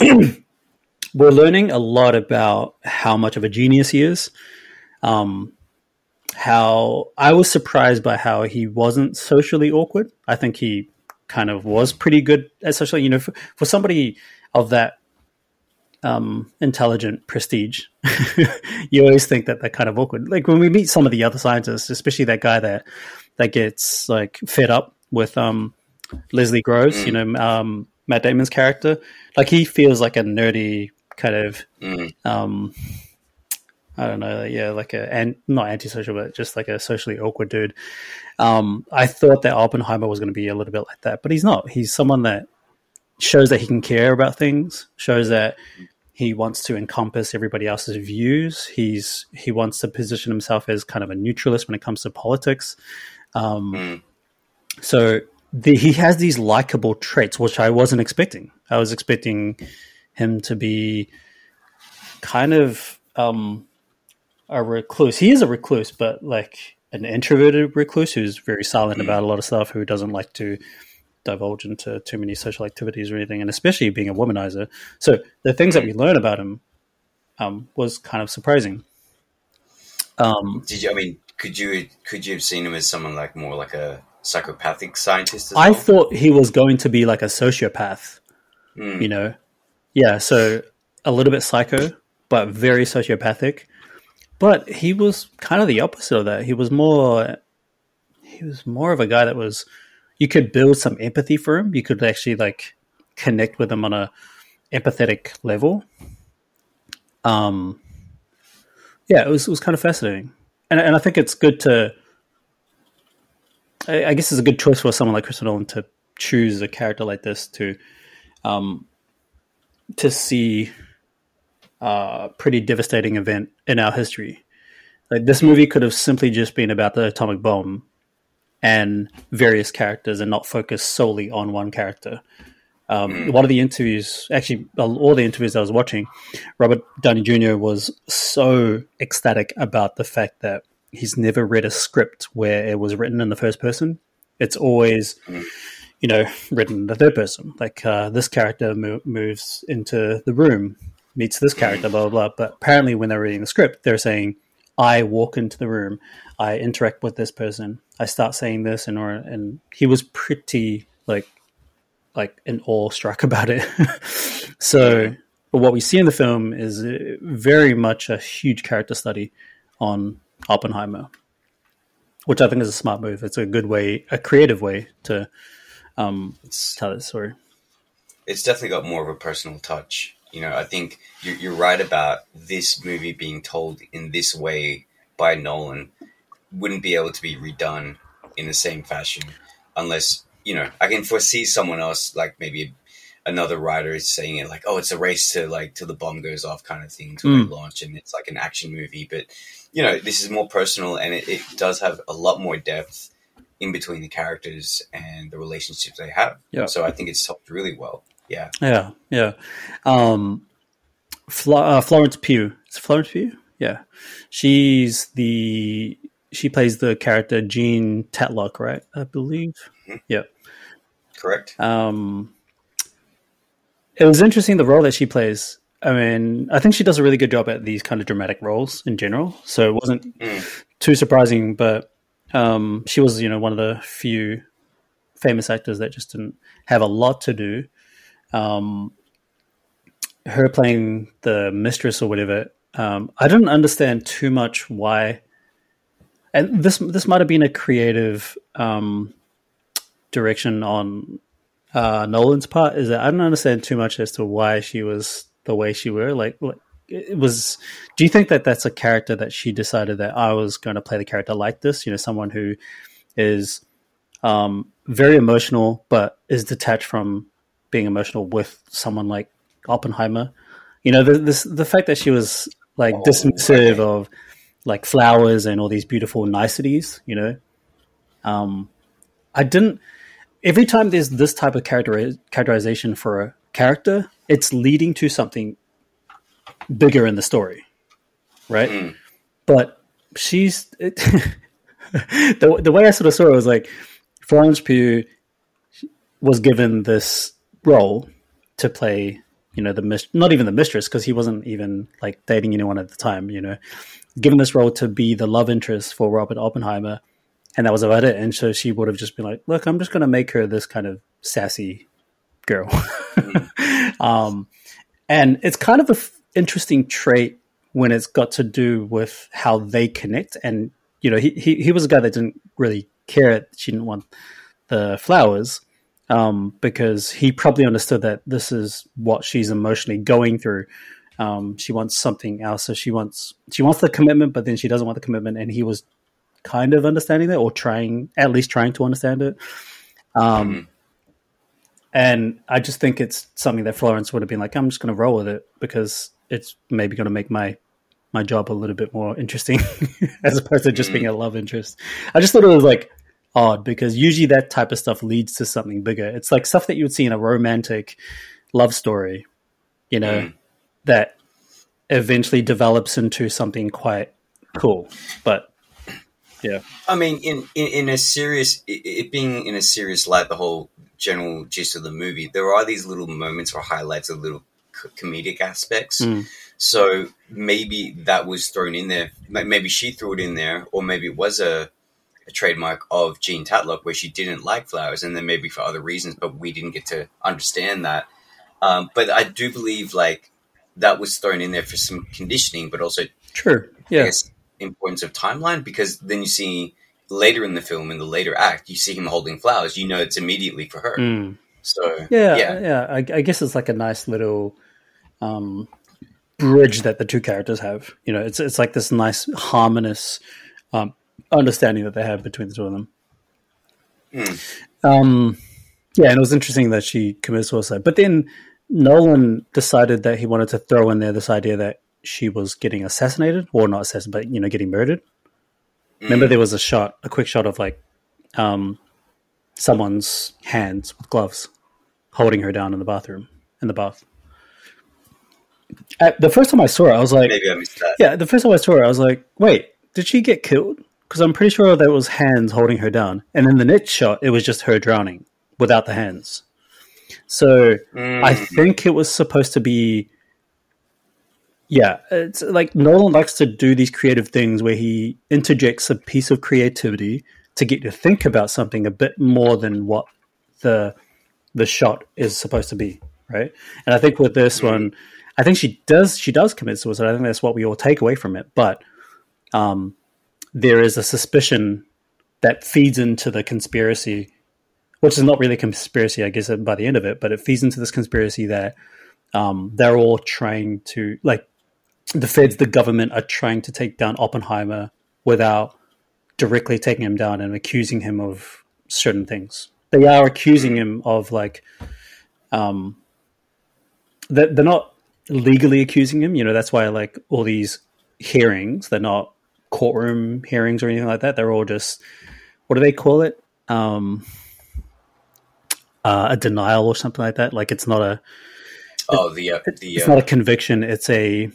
we're learning a lot about how much of a genius he is. Um, how I was surprised by how he wasn't socially awkward. I think he kind of was pretty good at socially. You know, for, for somebody of that um, intelligent prestige, you always think that they're kind of awkward. Like when we meet some of the other scientists, especially that guy that that gets like fed up with um Leslie Groves, Mm. you know, um Matt Damon's character. Like he feels like a nerdy kind of Mm. um I don't know, yeah, like a and not antisocial, but just like a socially awkward dude. Um, I thought that Oppenheimer was going to be a little bit like that, but he's not. He's someone that shows that he can care about things, shows that he wants to encompass everybody else's views. He's he wants to position himself as kind of a neutralist when it comes to politics. Um, Mm. so the, he has these likable traits, which I wasn't expecting. I was expecting him to be kind of um, a recluse. He is a recluse, but like an introverted recluse who's very silent Mm. about a lot of stuff, who doesn't like to divulge into too many social activities or anything, and especially being a womanizer. So the things that we learn about him um, was kind of surprising. Um, Did you? I mean, could you could you have seen him as someone like more like a psychopathic scientist? I well? thought he was going to be like a sociopath, Mm. you know? Yeah, so a little bit psycho, but very sociopathic. But he was kind of the opposite of that. He was more he was more of a guy that was you could build some empathy for him. You could actually like connect with him on a empathetic level. Um yeah, it was it was kind of fascinating. And and I think it's good to I, I guess it's a good choice for someone like Chris Nolan to choose a character like this to um, to see a pretty devastating event in our history. Like this movie could have simply just been about the atomic bomb and various characters, and not focused solely on one character. Um, One of the interviews, actually, all the interviews I was watching, Robert Downey Jr. was so ecstatic about the fact that he's never read a script where it was written in the first person. It's always, you know, written in the third person. Like uh, this character mo- moves into the room, meets this character, blah, blah, blah. But apparently, when they're reading the script, they're saying, I walk into the room, I interact with this person, I start saying this, and or and he was pretty like like in awe struck about it. so, but what we see in the film is uh, very much a huge character study on Oppenheimer, which I think is a smart move. It's a good way, a creative way to um, tell this story. it's definitely got more of a personal touch. You know, I think you're, you're right about this movie being told in this way by Nolan wouldn't be able to be redone in the same fashion unless, you know, I can foresee someone else, like maybe another writer is saying it like, oh, it's a race to like till the bomb goes off kind of thing to Mm. launch and it's like an action movie. But, you know, this is more personal and it, it does have a lot more depth in between the characters and the relationships they have. Yeah. So I think it's told really well. Yeah. Yeah, yeah. Um, uh, Florence Pugh. Is Florence Pugh? Yeah, she's the she plays the character Jean Tatlock, right? I believe. Mhm. Yeah. Correct. Um, it was interesting the role that she plays. I mean, I think she does a really good job at these kind of dramatic roles in general. So it wasn't Mm. too surprising, but um, she was, you know, one of the few famous actors that just didn't have a lot to do. Um, her playing the mistress or whatever, um, I didn't understand too much why. And this this might have been a creative um, direction on uh, Nolan's part. Is that I don't understand too much as to why she was the way she were. Like, like it was. Do you think that that's a character that she decided that I was going to play the character like this? You know, someone who is um, very emotional but is detached from being emotional with someone like Oppenheimer. You know, the this the fact that she was like Oh, dismissive okay. of like flowers and all these beautiful niceties. You know, um, I didn't. Every time there's this type of character characterization for a character, it's leading to something bigger in the story, right? Mm. But she's it, the the way I sort of saw it was like Florence Pugh was given this role to play, you know, the mis- not even the mistress because he wasn't even like dating anyone at the time, you know, given this role to be the love interest for Robert Oppenheimer, and that was about it. And so she would have just been like, "Look, I'm just going to make her this kind of sassy girl," um, and it's kind of an interesting trait when it's got to do with how they connect. And you know, he, he he was a guy that didn't really care. She didn't want the flowers um, because he probably understood that this is what she's emotionally going through. Um, she wants something else, so she wants she wants the commitment, but then she doesn't want the commitment, and he was kind of understanding that, or trying at least trying to understand it. Um, mm-hmm. And I just think it's something that Florence would have been like, I'm just going to roll with it because it's maybe going to make my my job a little bit more interesting as opposed to just being a love interest. I just thought it was like odd because usually that type of stuff leads to something bigger. It's like stuff that you would see in a romantic love story, you know, mm. that eventually develops into something quite cool. But yeah, I mean, in in, in a serious, it being in a serious light, the whole general gist of the movie, there are these little moments or highlights of little comedic aspects. Mm. So maybe that was thrown in there. Maybe she threw it in there, or maybe it was a, a trademark of Jean Tatlock where she didn't like flowers, and then maybe for other reasons, but we didn't get to understand that. Um, but I do believe like that was thrown in there for some conditioning, but also true. Yeah. Importance of timeline because then you see later in the film in the later act you see him holding flowers. You know it's immediately for her. Mm. So yeah, yeah, yeah. I, I, guess it's like a nice little um, bridge that the two characters have. You know, it's it's like this nice harmonious um, understanding that they have between the two of them. Mm. Um, yeah, and it was interesting that she committed suicide, but then Nolan decided that he wanted to throw in there this idea that she was getting assassinated, or not assassinated, but you know, getting murdered. Mm. Remember, there was a shot, a quick shot of like um, someone's hands with gloves holding her down in the bathroom in the bath. At, the first time I saw it, I was like, maybe I missed that. Yeah, the first time I saw it, I was like, wait, did she get killed? Because I'm pretty sure there was hands holding her down, and in the next shot, it was just her drowning without the hands. So mm. I think it was supposed to be. Yeah, it's like Nolan likes to do these creative things where he interjects a piece of creativity to get you to think about something a bit more than what the the shot is supposed to be, right? And I think with this one, I think she does she does commit suicide. I think that's what we all take away from it. But um, there is a suspicion that feeds into the conspiracy, which is not really a conspiracy, I guess, by the end of it. But it feeds into this conspiracy that um, they're all trying to like the feds, the government are trying to take down Oppenheimer without directly taking him down and accusing him of certain things. They are accusing him of like um, they're not legally accusing him. You know, that's why like all these hearings, they're not courtroom hearings or anything like that. They're all just what do they call it? Um, uh, a denial or something like that. Like it's not a oh the uh, the it's uh, not a conviction. It's a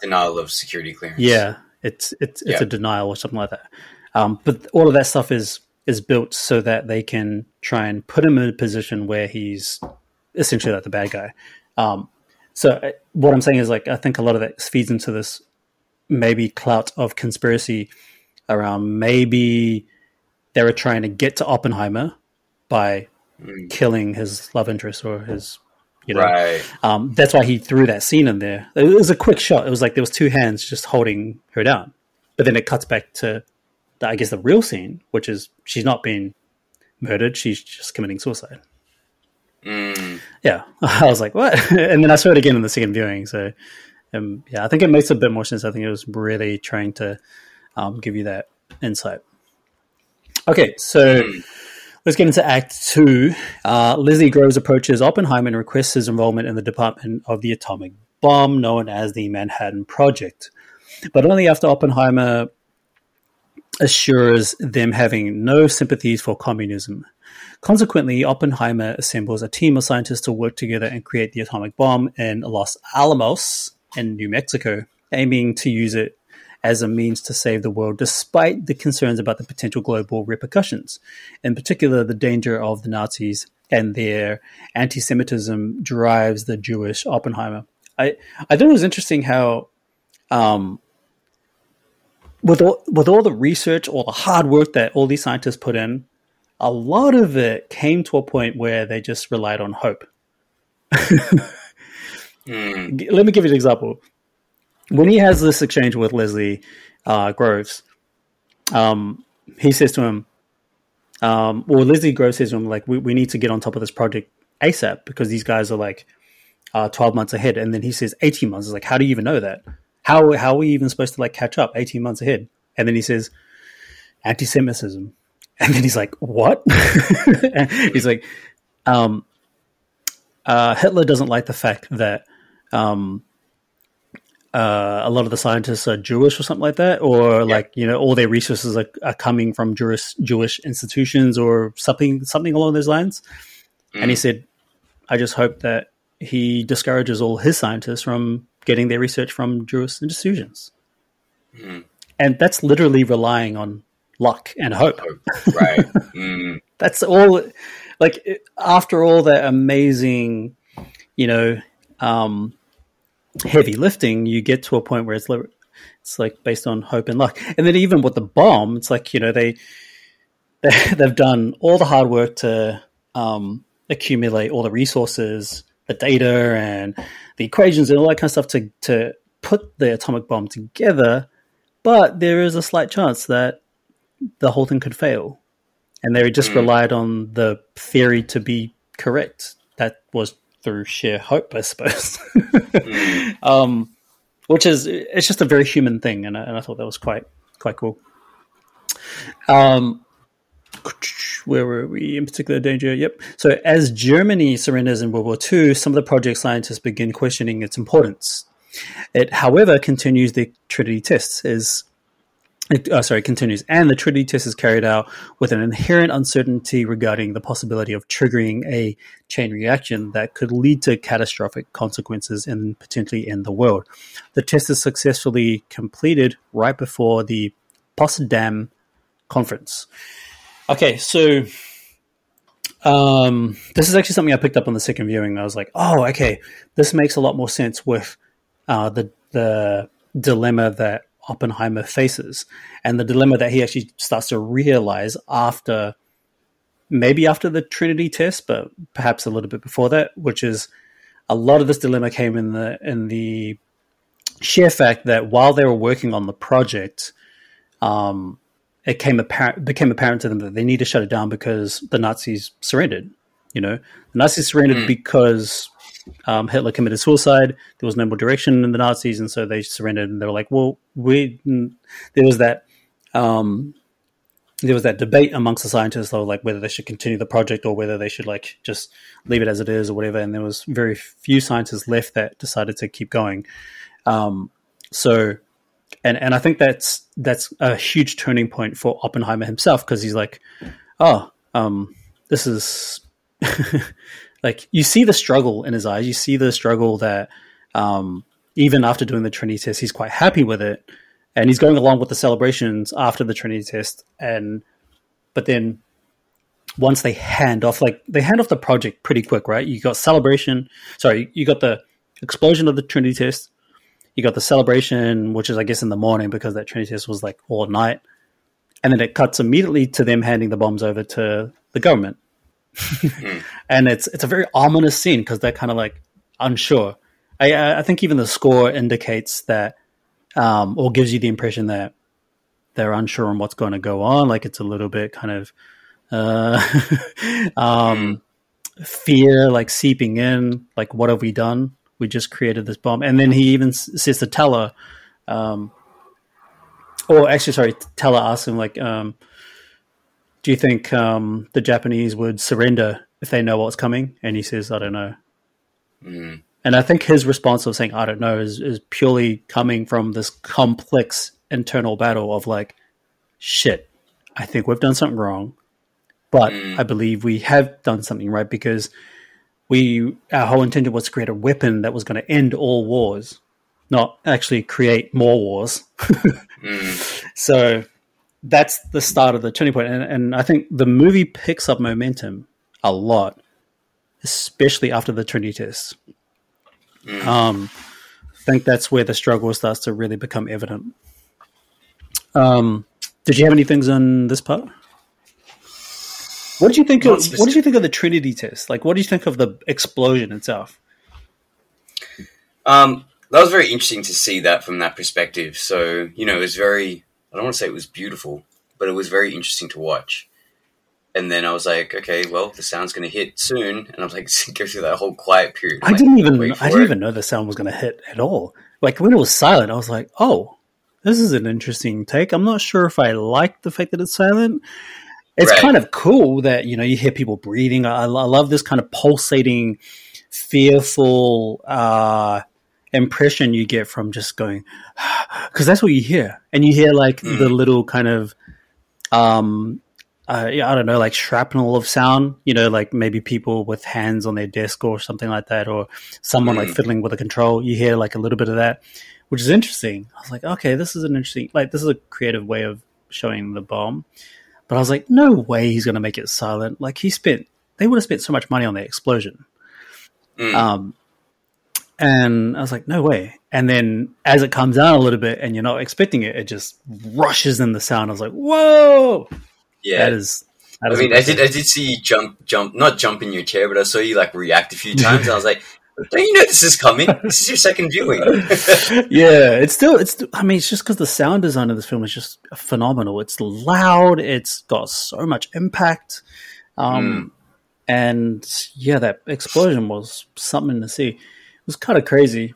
denial of security clearance. Yeah, it's it's it's yeah. a denial or something like that. Um, but all of that stuff is is built so that they can try and put him in a position where he's essentially like the bad guy. Um, so uh, what I'm saying is like I think a lot of that feeds into this maybe clout of conspiracy around maybe they were trying to get to Oppenheimer by mm. killing his love interest or his you know right. um, that's why he threw that scene in there it was a quick shot it was like there was two hands just holding her down but then it cuts back to the, i guess the real scene which is she's not being murdered she's just committing suicide Mm. Yeah, I was like, what? and then I saw it again in the second viewing. So, um, yeah, I think it makes a bit more sense. I think it was really trying to um, give you that insight. Okay, so mm. Let's get into Act Two. Uh, Leslie Groves approaches Oppenheimer and requests his involvement in the Department of the Atomic Bomb, known as the Manhattan Project. But only after Oppenheimer assures them having no sympathies for communism. Consequently, Oppenheimer assembles a team of scientists to work together and create the atomic bomb in Los Alamos in New Mexico, aiming to use it as a means to save the world despite the concerns about the potential global repercussions. In particular, the danger of the Nazis and their anti Semitism drives the Jewish Oppenheimer. I, I thought it was interesting how um, with all, with all the research, all the hard work that all these scientists put in, a lot of it came to a point where they just relied on hope. mm. Let me give you an example. When he has this exchange with Leslie uh, Groves, um, he says to him, um, well, Leslie Groves says to him, like, we, we need to get on top of this project ASAP because these guys are like uh, 12 months ahead. And then he says 18 months. It's like, how do you even know that? How, how are we even supposed to like catch up 18 months ahead? And then he says, anti Semitism. And then he's like, what? he's like, um, uh, Hitler doesn't like the fact that um, uh, a lot of the scientists are Jewish or something like that, or yeah. like you know all their resources are, are coming from Jewish Jewish institutions or something something along those lines. Mm. And he mm. said, "I just hope that he discourages all his scientists from getting their research from Jewish institutions." Mm. And that's literally relying on luck and hope. Right. Mm. That's all. Like after all that amazing, you know, um, heavy lifting, you get to a point where it's it's like based on hope and luck. And then even with the bomb, it's like you know they, they have done all the hard work to um, accumulate all the resources, the data, and the equations and all that kind of stuff to to put the atomic bomb together. But there is a slight chance that the whole thing could fail. And they just mm. relied on the theory to be correct. That was through sheer hope, I suppose. mm. um, which is it's just a very human thing, and I, and I thought that was quite quite cool. Um, where were we in particular danger? Yep. So as Germany surrenders in World War II, some of the project scientists begin questioning its importance. It, however, continues the Trinity tests as it, uh, sorry, continues. And the Trinity test is carried out with an inherent uncertainty regarding the possibility of triggering a chain reaction that could lead to catastrophic consequences and potentially end the world. The test is successfully completed right before the Potsdam conference. Okay, so um, this is actually something I picked up on the second viewing. I was like, oh, okay, this makes a lot more sense with uh, the the dilemma that Oppenheimer faces, and the dilemma that he actually starts to realize after maybe after the Trinity test, but perhaps a little bit before that, which is a lot of this dilemma came in the in the sheer fact that while they were working on the project, um, it came apparent became apparent to them that they need to shut it down because the Nazis surrendered. You know, the Nazis surrendered mm. because um, Hitler committed suicide. There was no more direction in the Nazis, and so they surrendered. And they were like, "Well, we." There was that. Um, there was that debate amongst the scientists, though, like whether they should continue the project or whether they should like just leave it as it is or whatever. And there was very few scientists left that decided to keep going. Um, so, and and I think that's that's a huge turning point for Oppenheimer himself because he's like, oh, um, this is like you see the struggle in his eyes. You see the struggle that um, even after doing the Trinity test, he's quite happy with it, and he's going along with the celebrations after the Trinity test. And but then once they hand off, like they hand off the project pretty quick, right? You got celebration. Sorry, you got the explosion of the Trinity test. You got the celebration, which is I guess in the morning because that Trinity test was like all night, and then it cuts immediately to them handing the bombs over to the government. and it's it's a very ominous scene because they're kind of like unsure. I I think even the score indicates that, um, or gives you the impression that they're unsure on what's going to go on. Like it's a little bit kind of uh, um, mm. fear, like seeping in. Like what have we done? We just created this bomb, and then he even says to Teller, um, or actually, sorry, Teller asks him like, um, do you think um, the Japanese would surrender if they know what's coming? And he says, I don't know. Mm. And I think his response of saying, I don't know, is, is purely coming from this complex internal battle of like, shit, I think we've done something wrong. But mm. I believe we have done something right because we our whole intention was to create a weapon that was going to end all wars, not actually create more wars. mm. So that's the start of the turning point. And, and I think the movie picks up momentum a lot, especially after the Trinity test. Mm. Um, I think that's where the struggle starts to really become evident. Um, did you have any things on this part? What did you think of what did you think of the Trinity test? Like what do you think of the explosion itself? Um, that was very interesting to see that from that perspective. So, you know, it was very I don't want to say it was beautiful, but it was very interesting to watch. and then I was like, okay, well, the sound's going to hit soon, and I was like, go through that whole quiet period. I like, didn't even I didn't it. even know the sound was going to hit at all. Like when it was silent, I was like, "Oh, this is an interesting take." I'm not sure if I like the fact that it's silent. It's Right. kind of cool that you know you hear people breathing. I, I love this kind of pulsating, fearful uh, impression you get from just going, because that's what you hear, and you hear like Mm. the little kind of um uh, I don't know, like shrapnel of sound, you know, like maybe people with hands on their desk or something like that, or someone like Mm. fiddling with a control. You hear like a little bit of that, which is interesting. I was like, okay, this is an interesting, like, this is a creative way of showing the bomb. But I was like, no way he's going to make it silent. Like, he spent, they would have spent so much money on the explosion. Mm. Um, and I was like, no way. And then as it comes down a little bit and you're not expecting it, it just rushes in the sound. I was like, whoa, yeah. that is. That I is mean, I did. I did see you jump, jump, not jump in your chair, but I saw you like react a few times. and I was like, "Don't you know this is coming? This is your second viewing." yeah, it's still it's. I mean, it's just because the sound design of this film is just phenomenal. It's loud. It's got so much impact, um, and yeah, that explosion was something to see. It was kind of crazy.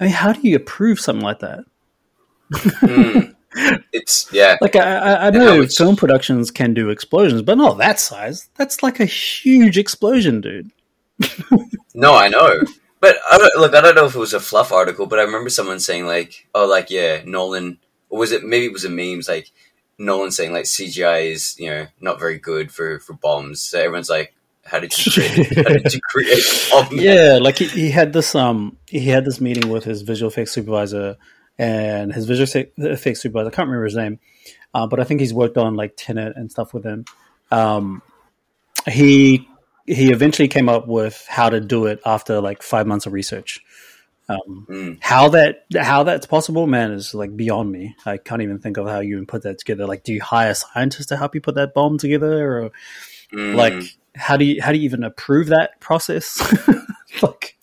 I mean, how do you approve something like that? Mm. It's yeah, Like, I, I, know film productions can do explosions, but not that size. That's like a huge explosion, dude. no, I know. But I don't, look, I don't know if it was a fluff article, but I remember someone saying like, "Oh, like yeah, Nolan." Or was it maybe it was a memes like Nolan saying like CGI is you know not very good for for bombs. So everyone's like, "How did you create? how did you create yeah like he, he had this um he had this meeting with his visual effects supervisor and his visual effects supervisor i can't remember his name uh, but i think he's worked on like tenet and stuff with him um he he eventually came up with how to do it after like five months of research um Mm. how that how that's possible man is like beyond me i can't even think of how you even put that together like do you hire scientists to help you put that bomb together or Mm. like how do you how do you even approve that process like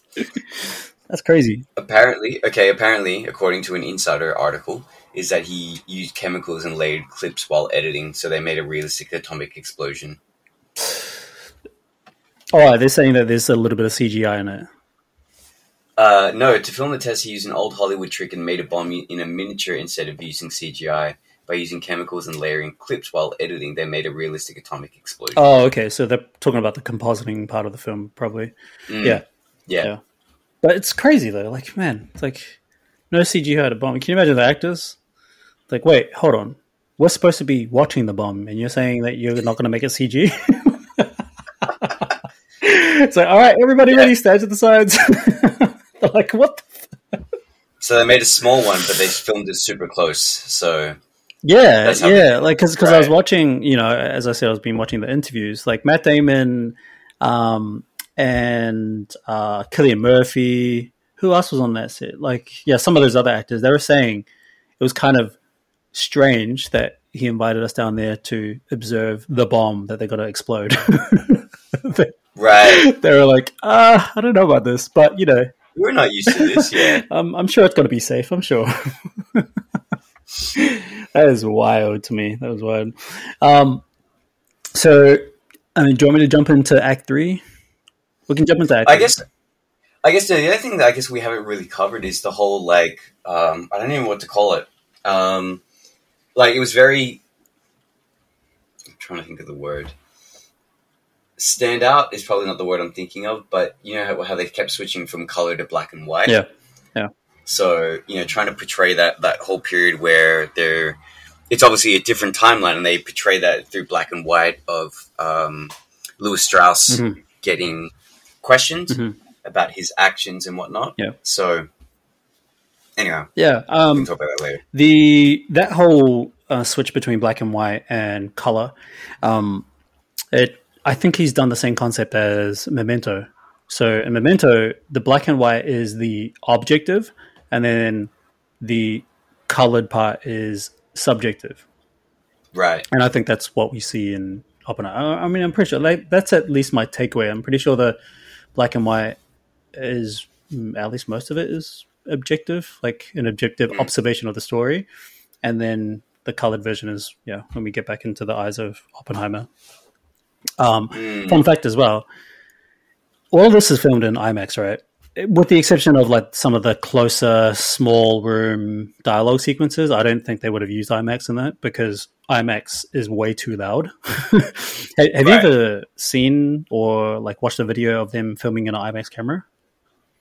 that's crazy apparently, okay, apparently, according to an insider article, is that he used chemicals and layered clips while editing, so they made a realistic atomic explosion. oh they're saying that there's a little bit of cgi in it Uh, no, to film the test, he used an old Hollywood trick and made a bomb in a miniature instead of using CGI. By using chemicals and layering clips while editing, they made a realistic atomic explosion. oh okay so they're talking about the compositing part of the film probably Mm, yeah yeah. yeah. but it's crazy though like man it's like no CG had a bomb can you imagine the actors like wait hold on we're supposed to be watching the bomb and you're saying that you're not going to make it cg it's like all right everybody Yeah. ready stand to the sides They're like what the So they made a small one, but they filmed it super close. So Yeah, yeah. Like, because I was watching, you know, as I said, I was been watching the interviews, like Matt Damon, um, and uh, Cillian Murphy. Who else was on that set? Like, yeah, some of those other actors. They were saying it was kind of strange that he invited us down there to observe the bomb that they're going to explode. they, right, they were like, uh, I don't know about this, but you know, we're not used to this. Yeah, um, I'm sure it's going to be safe. I'm sure. That is wild to me. That was wild. Um, so, I mean, do you want me to jump into Act Three? We can jump into Act. I three. guess. I guess the other thing that I guess we haven't really covered is the whole like um, I don't even know what to call it. Um, like it was very. I'm trying to think of the word. Stand out is probably not the word I'm thinking of, but you know how, how they kept switching from color to black and white. Yeah. So you know, trying to portray that that whole period where they're, it's obviously a different timeline, and they portray that through black and white of um, Lewis Strauss Mhm. getting questions Mhm. about his actions and whatnot. Yeah. So anyway, Yeah. we Um, can talk about that later. the that whole uh, switch between black and white and color, um, it I think he's done the same concept as Memento. So in Memento, the black and white is the objective, and then the colored part is subjective. Right. And I think that's what we see in Oppenheimer. I mean, I'm pretty sure like, that's at least my takeaway. I'm pretty sure the black and white is mm, at least most of it is objective, like an objective Mm. observation of the story, and then the colored version is yeah when we get back into the eyes of Oppenheimer. Um, Mm. Fun fact as well. All this is filmed in IMAX, right? With the exception of like some of the closer, small room dialogue sequences, I don't think they would have used IMAX in that because IMAX is way too loud. have have you ever seen or like watched a video of them filming in an IMAX camera?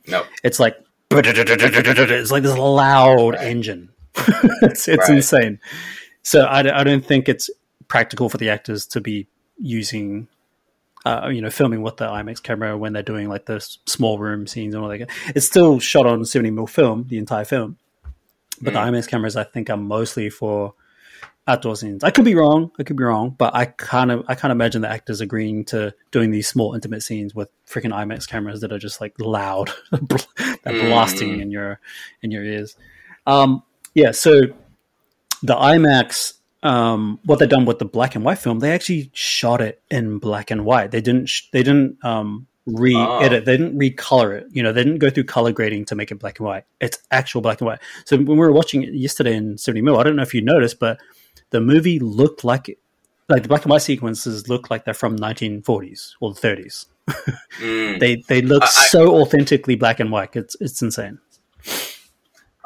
No. It's like it's like this loud Right. engine. it's it's Right. insane. So I, I don't think it's practical for the actors to be using, uh, you know, filming with the IMAX camera when they're doing like the small room scenes and all that. It's still shot on seventy mm film, the entire film, but the IMAX cameras I think are mostly for outdoor scenes. I could be wrong. I could be wrong, but I kind of I can't imagine the actors agreeing to doing these small intimate scenes with freaking IMAX cameras that are just like loud, blasting Mm. in your in your ears. Um, yeah, so the IMAX, um, what they've done with the black and white film, they actually shot it in black and white. They didn't sh- they didn't um, re-edit. They didn't recolor it. You know, they didn't go through color grading to make it black and white. It's actual black and white. So when we were watching it yesterday in 70 mil, I don't know if you noticed, but the movie looked like it, like the black and white sequences look like they're from 1940s or 30s. Mm. They they look I- I- so authentically black and white. It's it's insane.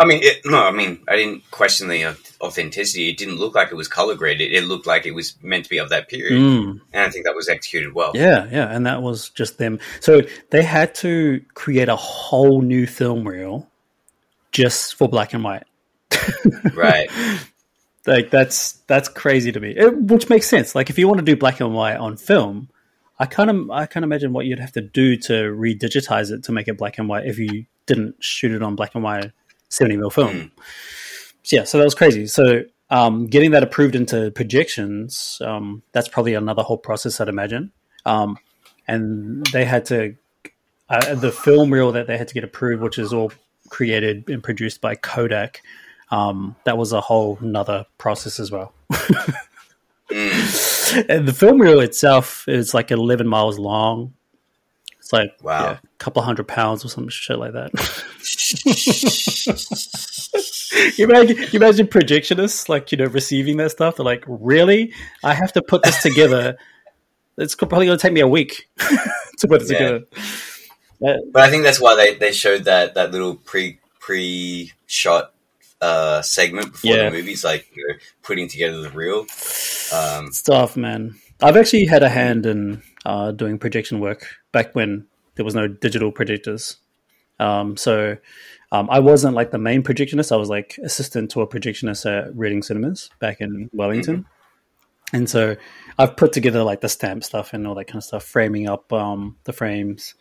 I mean, it, no, I mean, I didn't question the authenticity. It didn't look like it was color graded. It looked like it was meant to be of that period, Mm. and I think that was executed well. Yeah, yeah, and that was just them. So they had to create a whole new film reel just for black and white. Right. Like that's that's crazy to me. It, which makes sense. Like if you want to do black and white on film, I kind of I can't imagine what you'd have to do to redigitize it to make it black and white if you didn't shoot it on black and white seventy mil film. Mm. So, yeah, so that was crazy. So um, getting that approved into projections, um, that's probably another whole process, I'd imagine. Um, and they had to uh, the film reel that they had to get approved, which is all created and produced by Kodak. Um, that was a whole nother process as well. Mm. and the film reel itself is like 11 miles long. It's like Wow. yeah, a couple hundred pounds or some shit like that. you imagine, you imagine projectionists like you know receiving that stuff. They're like, really? I have to put this together. it's probably going to take me a week to put it Yeah. together. But I think that's why they, they showed that, that little pre pre shot uh, segment before Yeah. the movies, like you know, putting together the reel. Um, stuff, man. I've actually had a hand in uh, doing projection work back when there was no digital projectors. Um, so um, I wasn't like the main projectionist. I was like assistant to a projectionist at Reading Cinemas back in Wellington. And so I've put together like the stamp stuff and all that kind of stuff, framing up um, the frames,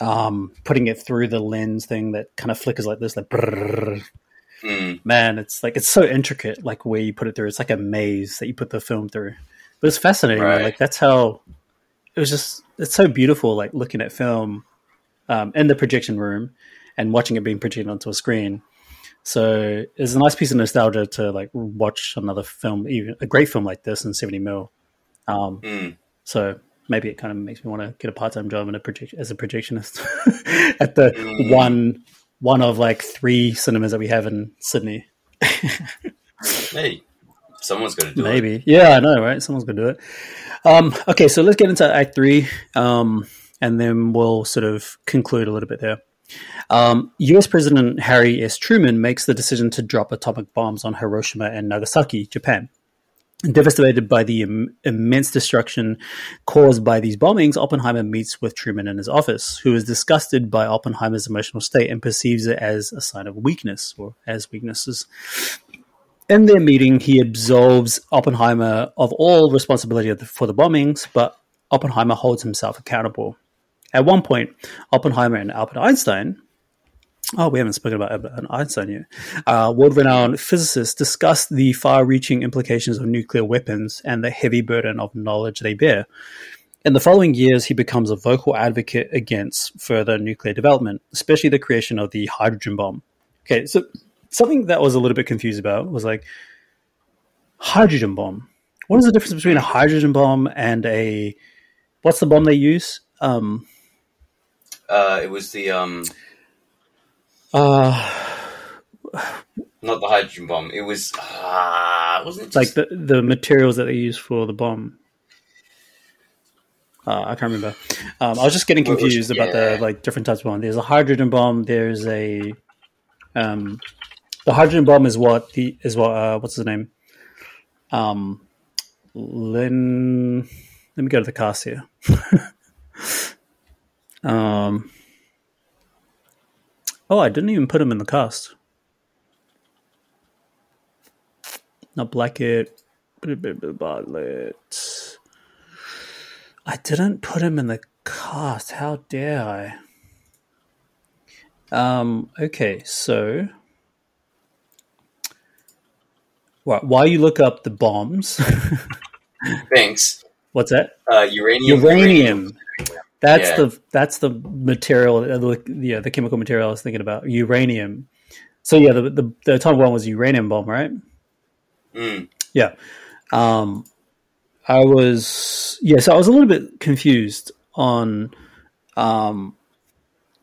um, putting it through the lens thing that kind of flickers like this, like brrrr. mm, man, it's like it's so intricate, like where you put it through. It's like a maze that you put the film through. But it's fascinating. Right. Like that's how it was just. It's so beautiful, like looking at film um, in the projection room and watching it being projected onto a screen. So it's a nice piece of nostalgia to like watch another film, even a great film like this in seventy mil. Um, mm. so maybe it kind of makes me want to get a part time job in a project as a projectionist at the Mm. one one of like three cinemas that we have in Sydney. Hey, someone's going to do it. Maybe. Yeah, I know, right? Someone's gonna do it. Um, okay, so let's get into Act Three, um, and then we'll sort of conclude a little bit there. Um, U.S. President Harry S. Truman makes the decision to drop atomic bombs on Hiroshima and Nagasaki, Japan. Devastated by the Im- immense destruction caused by these bombings, Oppenheimer meets with Truman in his office, who is disgusted by Oppenheimer's emotional state and perceives it as a sign of weakness, or as weaknesses. In their meeting, he absolves Oppenheimer of all responsibility for the bombings, but Oppenheimer holds himself accountable. At one point, Oppenheimer and Albert Einstein, oh, we haven't spoken about Albert Einstein yet, uh, world renowned physicists discuss the far reaching implications of nuclear weapons and the heavy burden of knowledge they bear. In the following years, he becomes a vocal advocate against further nuclear development, especially the creation of the hydrogen bomb. Okay, so something that I was a little bit confused about was like hydrogen bomb. What is the difference between a hydrogen bomb and a what's the bomb they use? Um, Uh, it was the um, uh, not the hydrogen bomb. It was ah, wasn't it like the the materials that they use for the bomb. Uh, I can't remember. Um, I was just getting confused about the like different types of bomb. There's a hydrogen bomb. There's a um, the hydrogen bomb is what the is what uh, what's his name? Um, Lynn. Let me go to the cast here. um. Oh, I didn't even put him in the cast. Not Blackett. Bartlett. I didn't put him in the cast. How dare I? Um. Okay, so. While you look up the bombs. Thanks. What's that? Uh, uranium. Uranium. That's yeah. the that's the material. The, yeah, the chemical material I was thinking about. Uranium. So yeah, the the, the atomic bomb was uranium bomb, right? Mm. Yeah. Um, I was yeah, so I was a little bit confused on um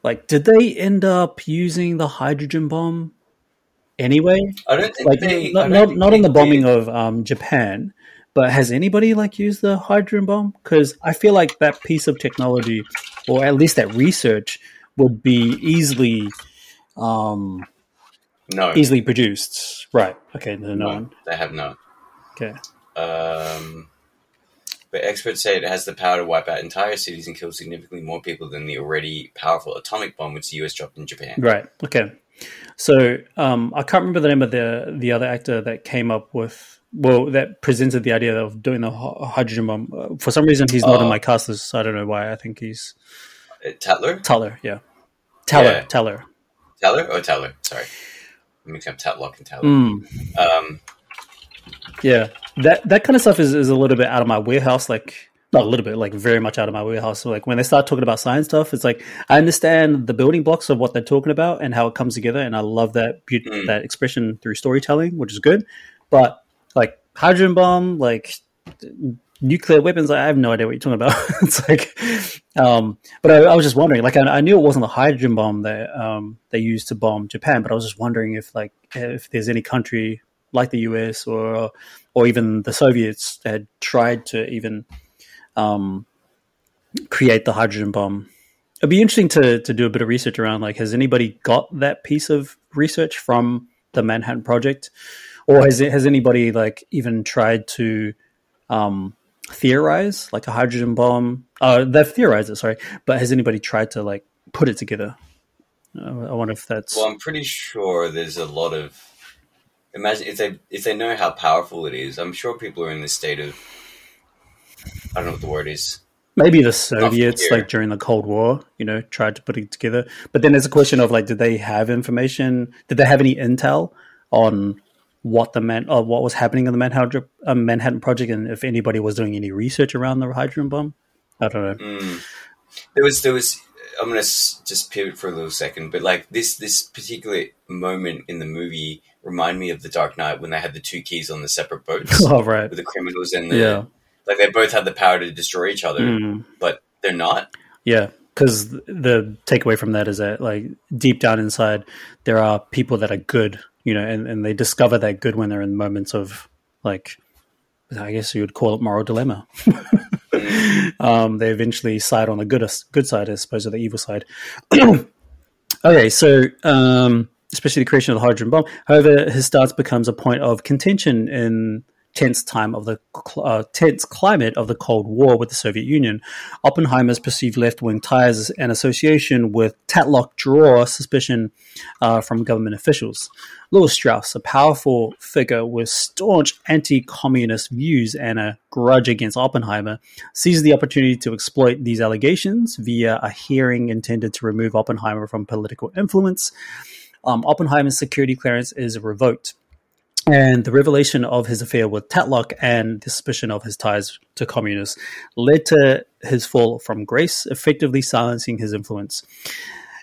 like did they end up using the hydrogen bomb anyway? I don't think like they, not not, not in the bombing did. of um, Japan, but has anybody like used the hydrogen bomb? Because I feel like that piece of technology, or at least that research, would be easily um no easily produced. Right. Okay. No, no, one. They have no. Okay. Um, but experts say it has the power to wipe out entire cities and kill significantly more people than the already powerful atomic bomb which the US dropped in Japan. Right. Okay. So um, I can't remember the name of the the other actor that came up with well that presented the idea of doing the hydrogen bomb. Uh, for some reason, he's not uh, in my cast list. So I don't know why. I think he's uh, Tatler. Tatler, yeah. Teller, yeah. Teller. Teller. Oh, Teller. Sorry, I'm mixing up Tatlock and Teller. Mm. Um, yeah, that that kind of stuff is, is a little bit out of my warehouse. Like a little bit, like very much out of my wheelhouse. So like when they start talking about science stuff, it's like I understand the building blocks of what they're talking about and how it comes together, and I love that beauty, mm. that expression through storytelling, which is good. But like hydrogen bomb, like nuclear weapons, I have no idea what you're talking about. it's like, um, but I, I, was just wondering, like I, I, knew it wasn't the hydrogen bomb that um, they used to bomb Japan, but I was just wondering if like if there's any country like the US or or even the Soviets had tried to even um, create the hydrogen bomb. It'd be interesting to to do a bit of research around like has anybody got that piece of research from the Manhattan Project, or has it, has anybody like even tried to um, theorize like a hydrogen bomb? Uh, they've theorized it, sorry, but has anybody tried to like put it together? I wonder if that's. Well, I'm pretty sure there's a lot of imagine if they if they know how powerful it is. I'm sure people are in this state of I don't know what the word is. Maybe the Soviets, like during the Cold War, you know, tried to put it together. But then there's a question of like, did they have information? Did they have any intel on what the man, or what was happening in the Manhattan, uh, Manhattan Project, and if anybody was doing any research around the hydrogen bomb? I don't know. Mm. There was, there was. I'm gonna just pivot for a little second, but like this, this particular moment in the movie remind me of the Dark Knight when they had the two keys on the separate boats. Oh, right. With the criminals and the yeah. Like, they both have the power to destroy each other, mm. but they're not. Yeah, because the takeaway from that is that like deep down inside, there are people that are good, you know, and, and they discover that good when they're in moments of like, I guess you would call it moral dilemma. Mm. um, they eventually side on the good good side as opposed to the evil side. okay, so um, especially the creation of the hydrogen bomb. However, his stance becomes a point of contention in tense time of the uh, tense climate of the Cold War with the Soviet Union. Oppenheimer's perceived left-wing ties and association with Tatlock draw suspicion uh, from government officials. Lewis Strauss, a powerful figure with staunch anti-communist views and a grudge against Oppenheimer, seized the opportunity to exploit these allegations via a hearing intended to remove Oppenheimer from political influence um, Oppenheimer's security clearance is revoked. And the revelation of his affair with Tatlock and the suspicion of his ties to communists led to his fall from grace, effectively silencing his influence.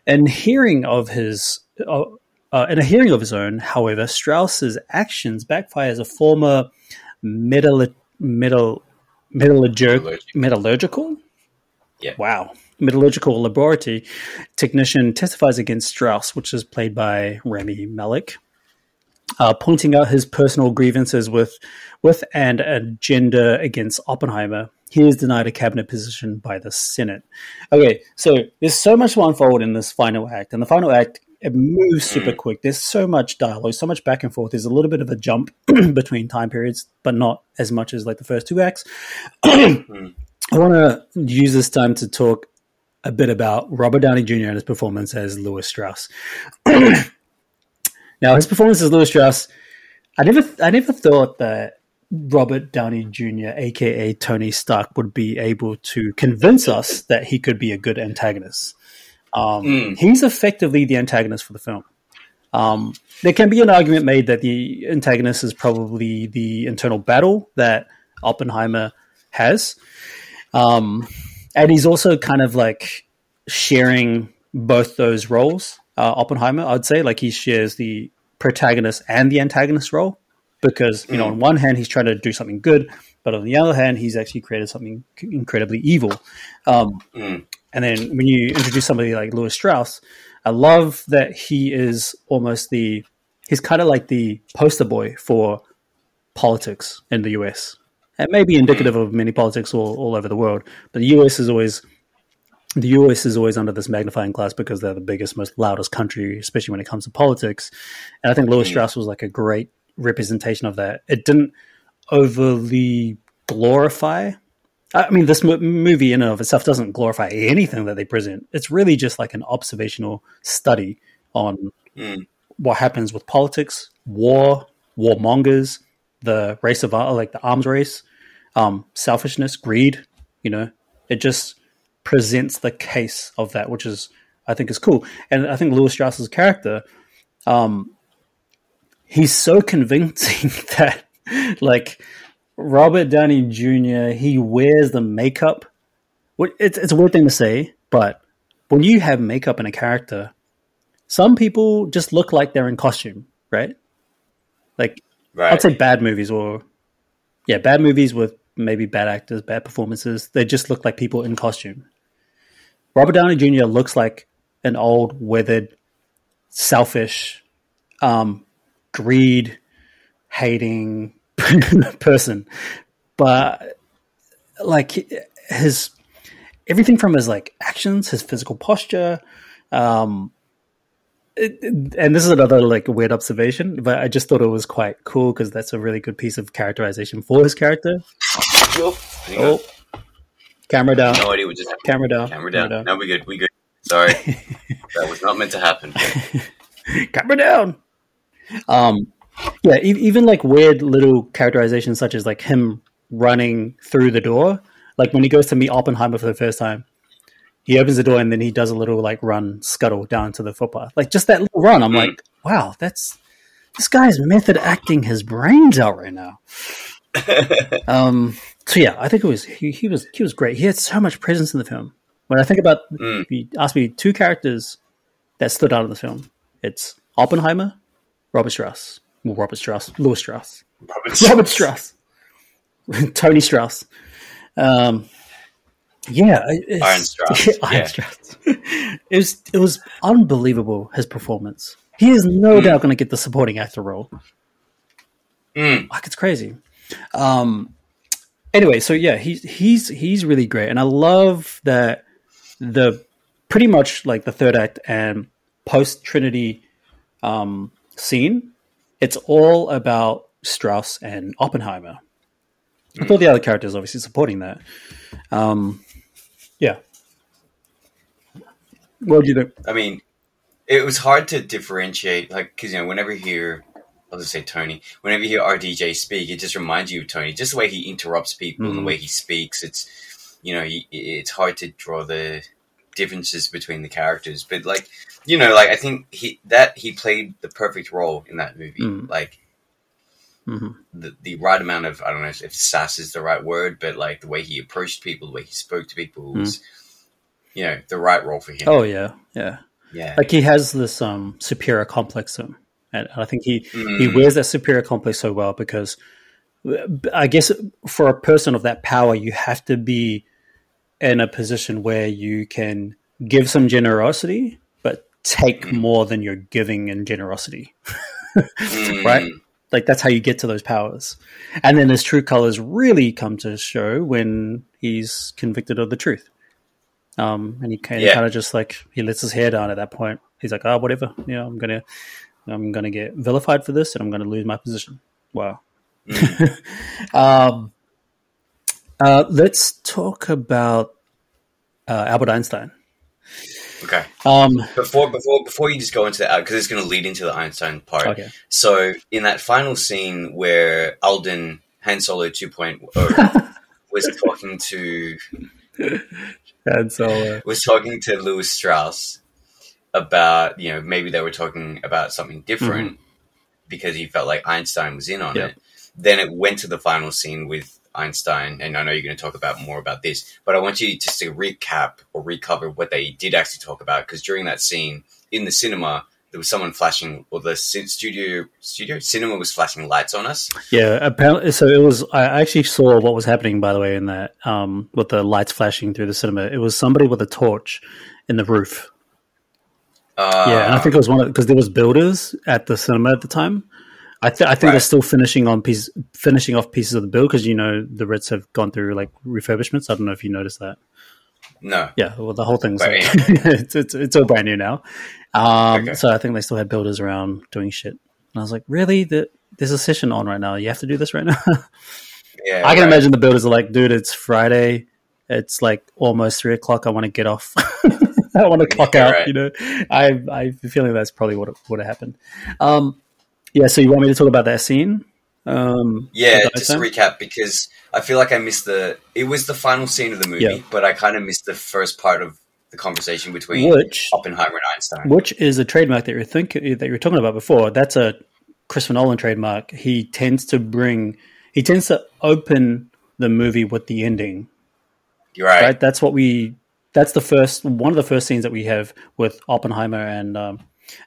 And hearing of his, uh, uh, in a hearing of his own, however, Strauss's actions backfire as a former metal, metal, metallurgical, metallurgical. Yeah. Wow metallurgical laboratory technician testifies against Strauss, which is played by Rami Malek, uh, pointing out his personal grievances with with and agenda against Oppenheimer. he is denied a cabinet position by the Senate. Okay, so there's so much to unfold in this final act, and the final act it moves super quick. There's so much dialogue, so much back and forth. There's a little bit of a jump between time periods, but not as much as like the first two acts. I want to use this time to talk a bit about Robert Downey Jr. and his performance as Lewis Strauss. now, his performance as Lewis Strauss, I never, I never thought that Robert Downey Jr., aka Tony Stark, would be able to convince us that he could be a good antagonist. Um, mm. He's effectively the antagonist for the film. Um, there can be an argument made that the antagonist is probably the internal battle that Oppenheimer has. Um, and he's also kind of like sharing both those roles. Uh, Oppenheimer, I'd say, like he shares the protagonist and the antagonist role because, you mm. know, on one hand, he's trying to do something good, but on the other hand, he's actually created something incredibly evil. Um, mm. And then when you introduce somebody like Lewis Strauss, I love that he is almost the he's kind of like the poster boy for politics in the US. It may be indicative of many politics all, all over the world, but the US is always the US is always under this magnifying glass because they're the biggest, most loudest country, especially when it comes to politics. And I think Lewis mm. Strauss was like a great representation of that. It didn't overly glorify I mean, this movie in and of itself doesn't glorify anything that they present. It's really just like an observational study on mm. what happens with politics, war, warmongers, the race of like the arms race, um, selfishness, greed. You know, it just presents the case of that, which is I think is cool. And I think Lewis Strauss's character, um, he's so convincing that like Robert Downey Jr. He wears the makeup. It's it's a weird thing to say, but when you have makeup in a character, some people just look like they're in costume, right? Like right. I'd say bad movies or yeah, bad movies with maybe bad actors, bad performances. They just look like people in costume. Robert Downey Jr. looks like an old, weathered, selfish, um, greed hating person, but like his everything from his like actions, his physical posture, um, it, and this is another like weird observation, but I just thought it was quite cool because that's a really good piece of characterization for his character. Oh. Camera down. No idea what just happened. Camera down. Camera down. Camera down. No, we good. We good. Sorry, that was not meant to happen. camera down. Um, yeah, e- even like weird little characterizations, such as like him running through the door. Like when he goes to meet Oppenheimer for the first time, he opens the door and then he does a little like run scuttle down to the footpath. Like just that little run. I'm mm. like, wow, that's this guy's method acting his brains out right now. um. So yeah, I think it was he, he was he was great. He had so much presence in the film. When I think about, mm. you asked me two characters that stood out in the film. It's Oppenheimer, Robert Strauss. Well, Robert Strauss, Lewis Strauss, Robert Strauss, Robert Strauss. Tony Strauss. Um, yeah, Iron Strauss. Iron yeah. Strauss. it was it was unbelievable his performance. He is no mm. doubt going to get the supporting actor role. Mm. Like it's crazy. Um, anyway, so yeah, he's he's he's really great, and I love that the pretty much like the third act and post Trinity um, scene it's all about Strauss and Oppenheimer. With all the other characters obviously supporting that. Um, yeah. What do you think? I mean, it was hard to differentiate, like, because, you know, whenever you hear, I'll just say Tony, whenever you hear RDJ speak, it just reminds you of Tony. Just the way he interrupts people mm-hmm. and the mm-hmm. way he speaks, it's, you know, he, it's hard to draw the differences between the characters. But, like, you know, like I think he that he played the perfect role in that movie. Mm. Like mm-hmm. the the right amount of I don't know if sass is the right word, but like the way he approached people, the way he spoke to people mm. was, mm. you know, the right role for him. Oh yeah, yeah, yeah. Like he has this um superior complex him, and I think he mm. he wears that superior complex so well because I guess for a person of that power, you have to be in a position where you can give some generosity but take mm. more than you're giving in generosity, mm. right? like that's how you get to those powers. And then his true colors really come to show when he's convicted of the truth. Um, and he, kind Yeah. of just like he lets his hair down at that point. He's like, "Oh, whatever. You know, I'm gonna, I'm gonna get vilified for this, and I'm gonna lose my position." Wow. um, uh, let's talk about uh, Albert Einstein. Okay. Um, Before before before you just go into that, because it's going to lead into the Einstein part. okay. So in that final scene where Alden Han Solo 2.0 was talking to And so, uh, was talking to Lewis Strauss about you know maybe they were talking about something different because he felt like Einstein was in on Yeah. it. Then it went to the final scene with Einstein, and I know you're going to talk about more about this, but I want you just to recap or recover what they did actually talk about because during that scene in the cinema. There was someone flashing, or the studio studio cinema was flashing lights on us. yeah, apparently, so it was. I actually saw what was happening, by the way, in that um, with the lights flashing through the cinema. It was somebody with a torch in the roof. Uh, yeah, and I think it was one of because there was builders at the cinema at the time. I, th- I think they're still finishing on piece, finishing off pieces of the build because you know the Reds have gone through like refurbishments. I don't know if you noticed that. no, Yeah, well, the whole thing's Right. like, it's, it's it's all brand new now. Um, Okay. So I think they still had builders around doing shit. And I was like, really? The, there's a session on right now. You have to do this right now. yeah, I can right. imagine the builders are like, dude, it's Friday. It's like almost three o'clock. I want to get off. I don't want to clock Yeah, out. right. You know, I I have a feeling that's probably what would have happened. Um, yeah. So you want me to talk about that scene? Um, Yeah, just to recap because I feel like I missed the. It was the final scene of the movie, Yeah. but I kind of missed the first part of the conversation between which Oppenheimer and Einstein. which is a trademark that you're thinking that you were talking about before. That's a Christopher Nolan trademark. He tends to bring, he tends to open the movie with the ending. You're right. Right. That's what we. That's the first one of the first scenes that we have with Oppenheimer and um,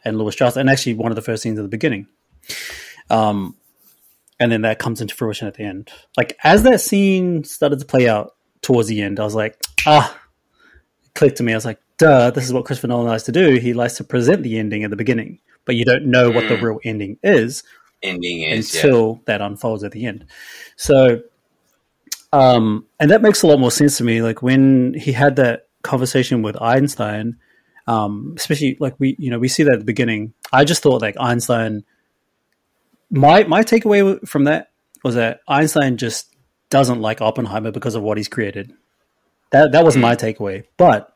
and Lewis Strauss, and actually one of the first scenes at the beginning. Um, and then that comes into fruition at the end. Like as that scene started to play out towards the end, I was like, ah, it clicked to me. I was like, duh, this is what Christopher Nolan likes to do. He likes to present the ending at the beginning, but you don't know what the Mm. real ending is Ending is yeah. until that unfolds at the end. So, um, and that makes a lot more sense to me. Like when he had that conversation with Einstein, um, especially like we, you know, we see that at the beginning. I just thought like Einstein. My my takeaway from that was that Einstein just doesn't like Oppenheimer because of what he's created. That that was my takeaway, but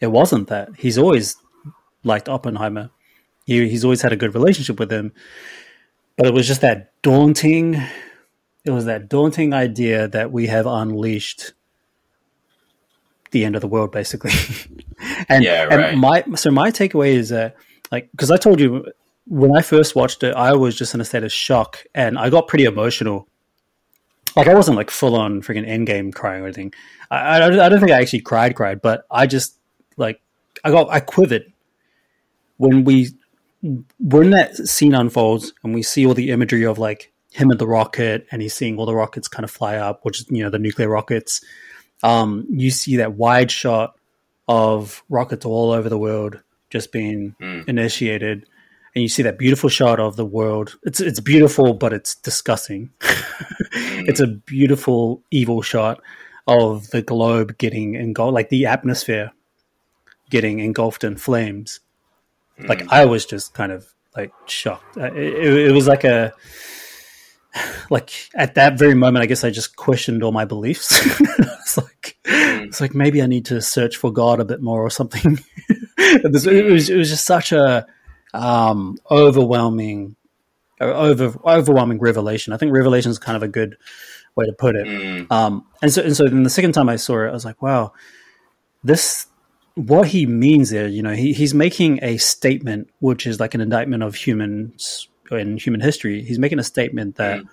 it wasn't that. He's always liked Oppenheimer. He, he's always had a good relationship with him but it was just that daunting it was that daunting idea that we have unleashed the end of the world basically. And, Yeah, right. and my so my takeaway is that like because i told you when i first watched it i was just in a state of shock and i got pretty emotional. Like i wasn't like full on freaking endgame crying or anything. I, I, I don't think i actually cried cried but i just like i got i quivered. When we when that scene unfolds and we see all the imagery of like him at the rocket and he's seeing all the rockets kind of fly up, which is, you know, the nuclear rockets, um, you see that wide shot of rockets all over the world just being Mm. initiated. And you see that beautiful shot of the world. It's it's beautiful, but it's disgusting. it's a beautiful evil shot of the globe getting engulfed, like the atmosphere getting engulfed in flames like I was just kind of like shocked. It, it, it was like a like at that very moment, I guess I just questioned all my beliefs. it's like it's like maybe I need to search for God a bit more or something. it, was, it was it was just such a um, overwhelming uh, over overwhelming revelation. I think revelation is kind of a good way to put it. Mm, Um, and so, and so then the second time I saw it, I was like, wow, this, what he means there, you know, he, he's making a statement, which is like an indictment of humans in human history. He's making a statement that Mm.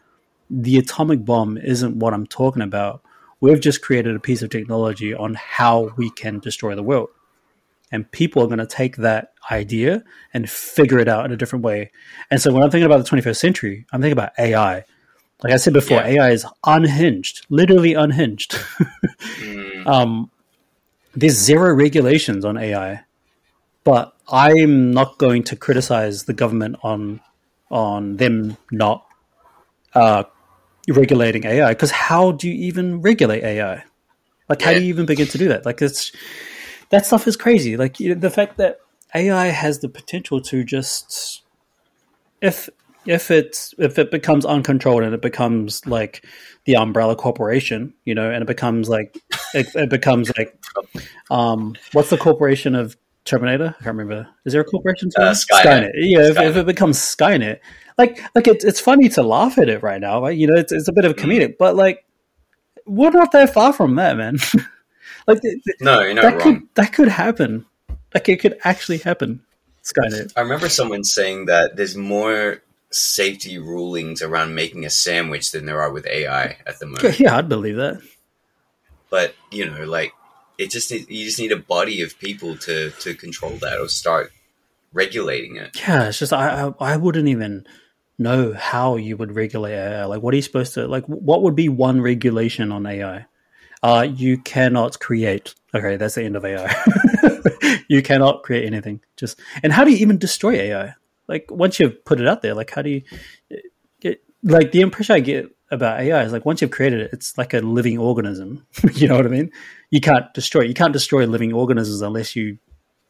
the atomic bomb isn't what I'm talking about. We've just created a piece of technology on how we can destroy the world. And people are going to take that idea and figure it out in a different way. And so when I'm thinking about the 21st century, I'm thinking about AI. Like I said before, Yeah. AI is unhinged, literally unhinged. mm, um, there's zero regulations on AI, but I'm not going to criticize the government on on them not uh, regulating AI. Because how do you even regulate AI? Like, how do you even begin to do that? Like, it's that stuff is crazy. Like you know, the fact that AI has the potential to just if if it's if it becomes uncontrolled and it becomes like the umbrella corporation, you know, and it becomes like it, it becomes like um what's the corporation of Terminator? I can't remember. Is there a corporation? Uh, it? Skynet. Yeah, if, if it becomes Skynet, like like it's it's funny to laugh at it right now, right? You know, it's it's a bit of Mm. comedic, but like we're not that far from that, man. like th- th- No, you're not that wrong. could that could happen. Like it could actually happen. Skynet. I remember someone saying that there's more safety rulings around making a sandwich than there are with AI at the moment. yeah, I'd believe that. But you know, like it just need, you just need a body of people to to control that or start regulating it. Yeah, it's just I I, wouldn't even know how you would regulate AI. Like, what are you supposed to like? What would be one regulation on AI? Uh, you cannot create. Okay, that's the end of AI. you cannot create anything. Just and how do you even destroy AI? Like once you've put it out there, like how do you? Like the impression I get about AI is like once you've created it, it's like a living organism. you know what I mean? You can't destroy. You can't destroy living organisms unless you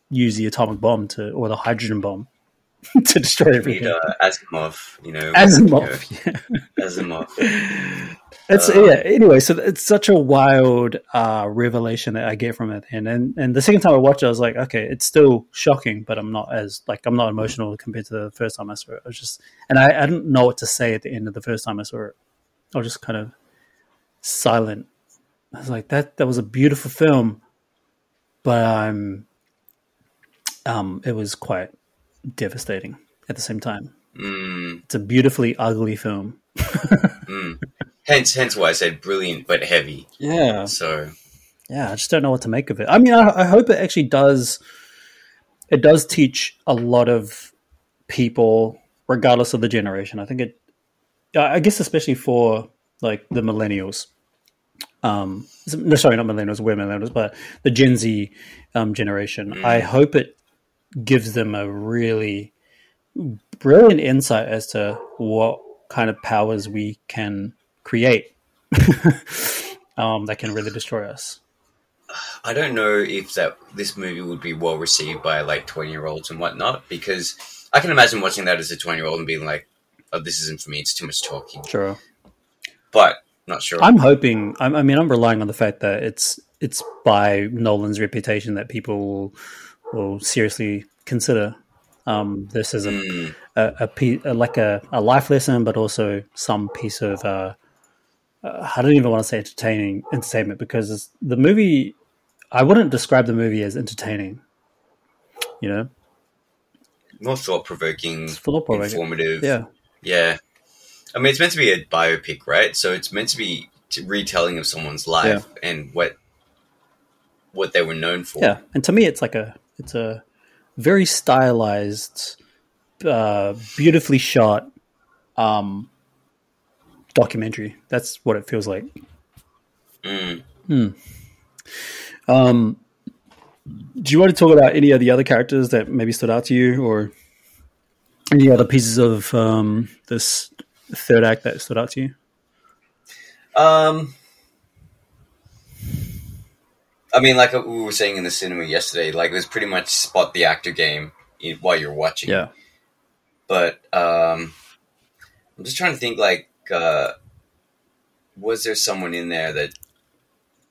use the atomic bomb to or the hydrogen bomb to destroy You need everything. uh, Asimov, you know, Asimov. you know, Asimov. It's Uh, yeah. Anyway, so it's such a wild uh, revelation that I get from it, and and and the second time I watched it, I was like, okay, it's still shocking, but I'm not as like I'm not emotional compared to the first time I saw it. I was just, and I, I didn't know what to say at the end of the first time I saw it. I was just kind of silent. I was like, that that was a beautiful film, but um, um, it was quite devastating at the same time. Mm, It's a beautifully ugly film. mm. Hence, hence why I said brilliant but heavy. Yeah, So yeah, I just don't know what to make of it. I mean, I, I hope it actually does. It does teach a lot of people, regardless of the generation. I think it. I I guess especially for like the millennials. Um, no, sorry, not millennials. We're millennials, but the Gen Z um, generation. Mm. I hope it gives them a really brilliant insight as to what kind of powers we can create um, that can really destroy us. I don't know if that this movie would be well received by like twenty year olds and whatnot because I can imagine watching that as a twenty year old and being like, "Oh, this isn't for me. It's too much talking." Sure. But not sure. I'm hoping. I'm, I mean, I'm relying on the fact that it's it's by Nolan's reputation that people will, will seriously consider um, this as a, Mm, a, a, pe- a like a, a life lesson, but also some piece of uh, uh, I don't even want to say entertaining entertainment because it's, the movie. I wouldn't describe the movie as entertaining. You know, more thought provoking, informative. Yeah, Yeah. I mean, it's meant to be a biopic, right? So it's meant to be retelling of someone's life and what what they were known for. Yeah, and to me, it's like a it's a very stylized, uh, beautifully shot um, documentary. That's what it feels like. Mm. Um, do you want to talk about any of the other characters that maybe stood out to you, or any other pieces of um, this third act that stood out to you? Um, I mean, like we were saying in the cinema yesterday, like it was pretty much spot the actor game while you're watching. Yeah, But um, I'm just trying to think, like, uh, was there someone in there that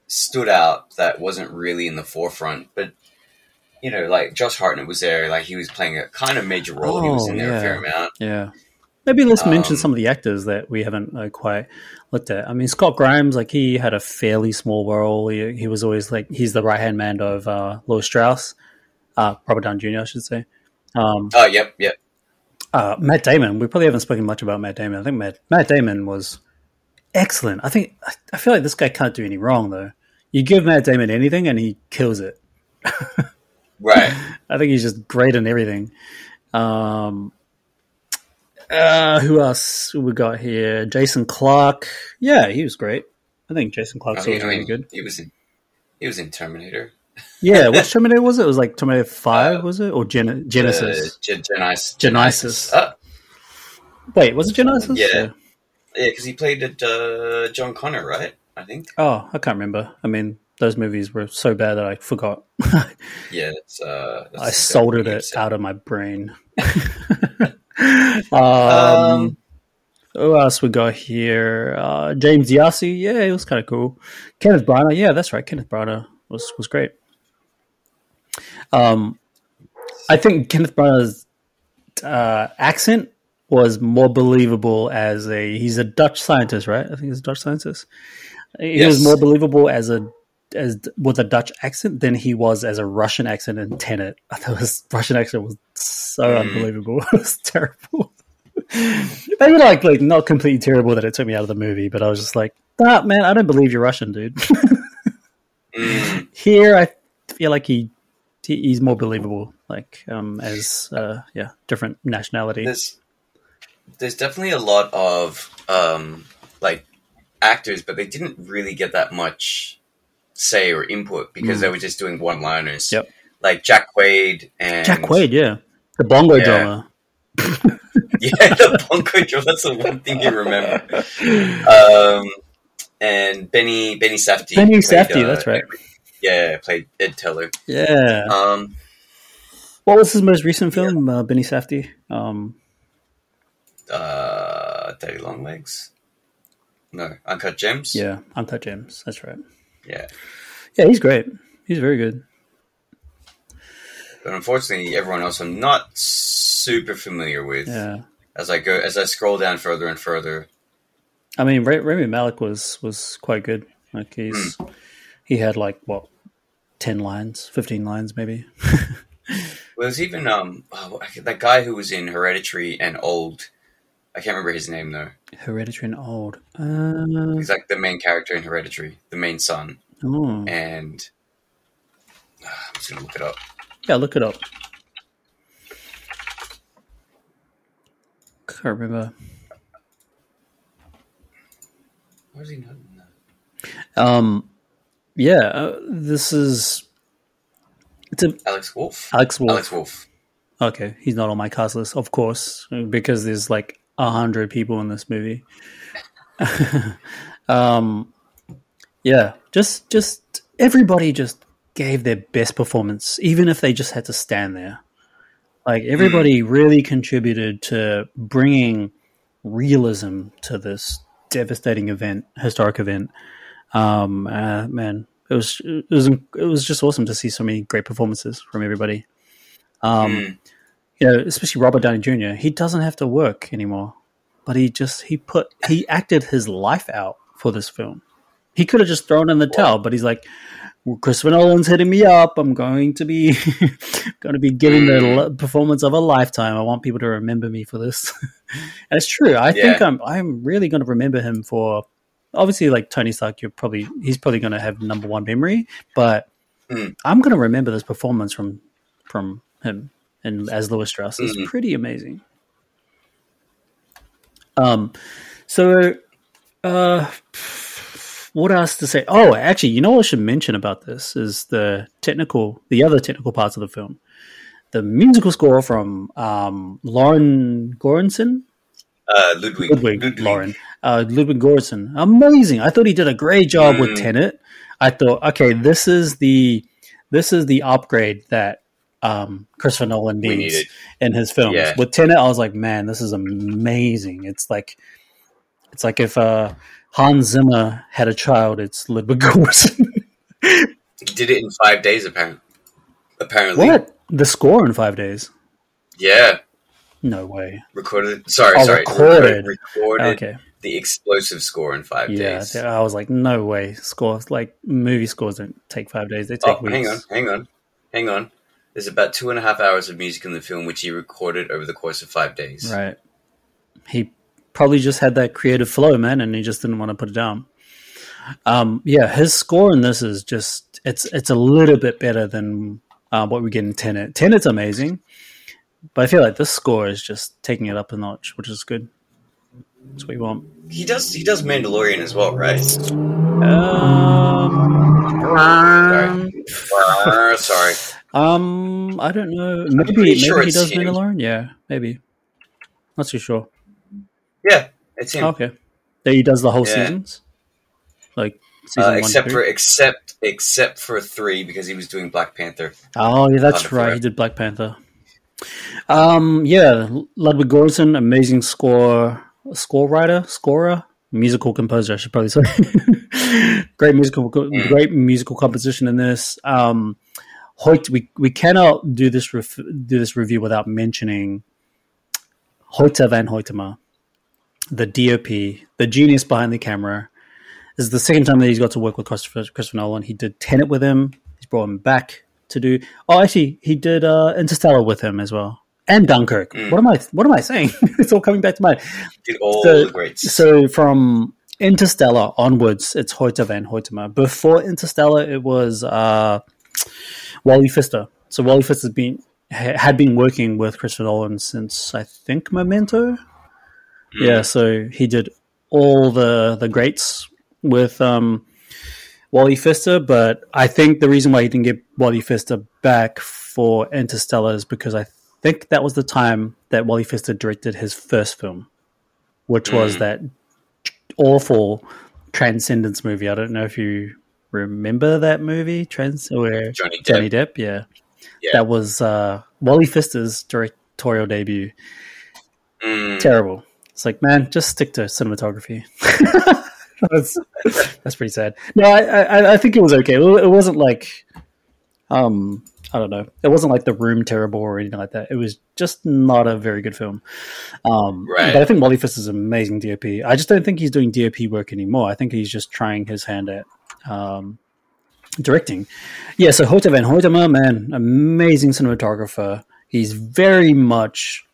stood out that wasn't really in the forefront? But you know, like Josh Hartnett was there, like he was playing a kind of major role. he was Oh, in there yeah. a fair amount. yeah. Maybe let's mention Um, some of the actors that we haven't uh, quite looked at. I mean, Scott Grimes, like he had a fairly small role. He, he was always like he's the right hand man of uh, Lewis Strauss, uh, Robert Downey Jr. I should say. Um, Oh, yep, yep. uh, Matt Damon. We probably haven't spoken much about Matt Damon. I think Matt Matt Damon was excellent. I think I- I feel like this guy can't do any wrong though. You give Matt Damon anything and he kills it. Right. I think he's just great in everything. Um, uh, who else we got here? Jason Clarke. Yeah, he was great. I think Jason Clarke's I always really good. He was in. He was in Terminator. Yeah, which Terminator was it? It was like Terminator Five, Uh, was it, or Gen- Genisys? Uh, Gen- Genisys. Genisys. Uh, Wait, was it Genisys? Yeah. Yeah, because he played at uh, John Connor, right? I think. Oh, I can't remember. I mean, those movies were so bad that I forgot. Yeah, it's, uh, I soldered it out of my brain. um, Um, who else we got here? Uh, James D'Arcy, yeah, he was kind of cool. Kenneth Branagh, yeah, that's right. Kenneth Branagh was was great. Um, I think Kenneth Branagh's uh, accent was more believable as a he's a Dutch scientist, right? I think he's a Dutch scientist. He was more believable as a as with a Dutch accent than he was as a Russian accent in Tenet. I thought his Russian accent was so Mm. unbelievable. it was terrible. Maybe like like not completely terrible that it took me out of the movie, but I was just like, ah, man, I don't believe you're Russian, dude. mm, Here, I feel like he, he he's more believable, like um as uh yeah different nationality. there's there's definitely a lot of um, like actors, but they didn't really get that much say or input because Mm. they were just doing one liners. Yep. Like Jack Quaid and Jack Quaid, yeah, the bongo Yeah. drummer. Yeah, the Bunko Joe. That's the one thing you remember. Um, and Benny Benny Safdie. Benny played, Safdie, uh, that's right. Yeah, played Ed Teller. Yeah. Um, what was his most recent film? Uh, Benny Safdie. Um, uh, Daddy Longlegs. No, Uncut Gems. yeah, Uncut Gems. That's right. Yeah. Yeah, he's great. He's very good. But unfortunately, everyone else I'm not super familiar with. Yeah. As I go, as I scroll down further and further. I mean, Ra- Rami Malek was was quite good. Like he's he had like what ten lines, fifteen lines, maybe. Well, there's even um oh, that guy who was in Hereditary and Old. I can't remember his name though. Hereditary and old. Uh, He's like the main character in Hereditary, the main son, oh. and ah, I'm just gonna look it up. Yeah, look it up. Can't remember. Where is he not? in that? Um, yeah, uh, this is it's a Alex Wolff. Alex Wolff. Alex Wolff. Okay, he's not on my cast list, of course, because there's like a hundred people in this movie. um, yeah, just just everybody just gave their best performance, even if they just had to stand there. Like everybody really contributed to bringing realism to this devastating event, historic event. Um, uh, man, it was it was it was just awesome to see so many great performances from everybody. Um, Mm. You know, especially Robert Downey Jr. He doesn't have to work anymore, but he just he put he acted his life out for this film. He could have just thrown in the towel, but he's like, Christopher Nolan's hitting me up. I'm going to be going to be giving the performance of a lifetime. I want people to remember me for this. and it's true. I think I'm I'm really going to remember him for obviously like Tony Stark. You're probably he's probably going to have number one memory, but Mm. I'm going to remember this performance from from him and as Lewis Strauss. It's Mhm. pretty amazing. Um, so, uh, what else to say? Oh, actually, you know what I should mention about this is the technical, the other technical parts of the film. The musical score from um, Lauren Göransson, Uh, Ludwig. Ludwig, Lauren, uh, Ludwig Göransson, amazing. I thought he did a great job with Mm. Tenet. I thought, okay, this is the this is the upgrade that um, Christopher Nolan needs in his films. Yeah. With Tenet, I was like, man, this is amazing. It's like it's like if uh, Hans Zimmer had a child, it's Ludwig Göransson. He did it in five days, apparently. Apparently. what the score in five days? Yeah. No way. Recorded. Sorry, Oh, sorry. recorded. Recorded Okay. the explosive score in five Yeah, days. I was like, no way. Scores like movie scores don't take five days; they take Oh, weeks. hang on, hang on, hang on. There's about two and a half hours of music in the film, which he recorded over the course of five days. Right. He probably just had that creative flow, man, and he just didn't want to put it down. Um, yeah, his score in this is just it's it's a little bit better than uh, what we get in Tenet. Tenet's amazing, but I feel like this score is just taking it up a notch, which is good. That's what we want. He does. He does Mandalorian as well, right? Um, Uh, sorry. Um, I don't know. Maybe maybe sure he does him. Mandalorian. Yeah, maybe. Not too sure. Yeah, it's him. Okay. that he does the whole Yeah. seasons, like Uh, season one. except two? for except except for three because he was doing Black Panther. Oh, yeah, that's right. Forever. He did Black Panther. Um, yeah, Ludwig Göransson, amazing score, score writer, scorer, musical composer. I should probably say. great musical, Mm. great musical composition in this. Um, Hoyt, we we cannot do this ref, do this review without mentioning Hoyte van Hoytema, the DOP, the genius behind the camera. This is the second time that he's got to work with Christopher, Christopher Nolan. He did Tenet with him. He's brought him back to do. Oh, actually, he did uh, Interstellar with him as well, and Dunkirk. Mm. What am I? What am I saying? it's all coming back to mind. Did all So- the greats. So from Interstellar onwards, it's Hoyte van Hoytema. Before Interstellar, it was uh, Wally Pfister. So Wally Pfister has been ha- had been working with Christopher Nolan since I think Memento. Yeah, so he did all the the greats with um, Wally Pfister, but I think the reason why he didn't get Wally Pfister back for Interstellar is because I think that was the time that Wally Pfister directed his first film, which was Mm. that awful Transcendence movie. I don't know if you remember that movie, Trans, where Johnny Depp. Johnny Depp, yeah, Yeah. that was uh, Wally Pfister's directorial debut. Mm, Terrible. It's like, man, just stick to cinematography. that's, that's pretty sad. No, I, I, I think it was okay. It wasn't like, um, I don't know. It wasn't like The Room terrible or anything like that. It was just not a very good film. Um, Right. But I think Wally Pfister is an amazing DOP. I just don't think he's doing DOP work anymore. I think he's just trying his hand at um, directing. Yeah, so Hoyte van Hoytema, man, amazing cinematographer. He's very much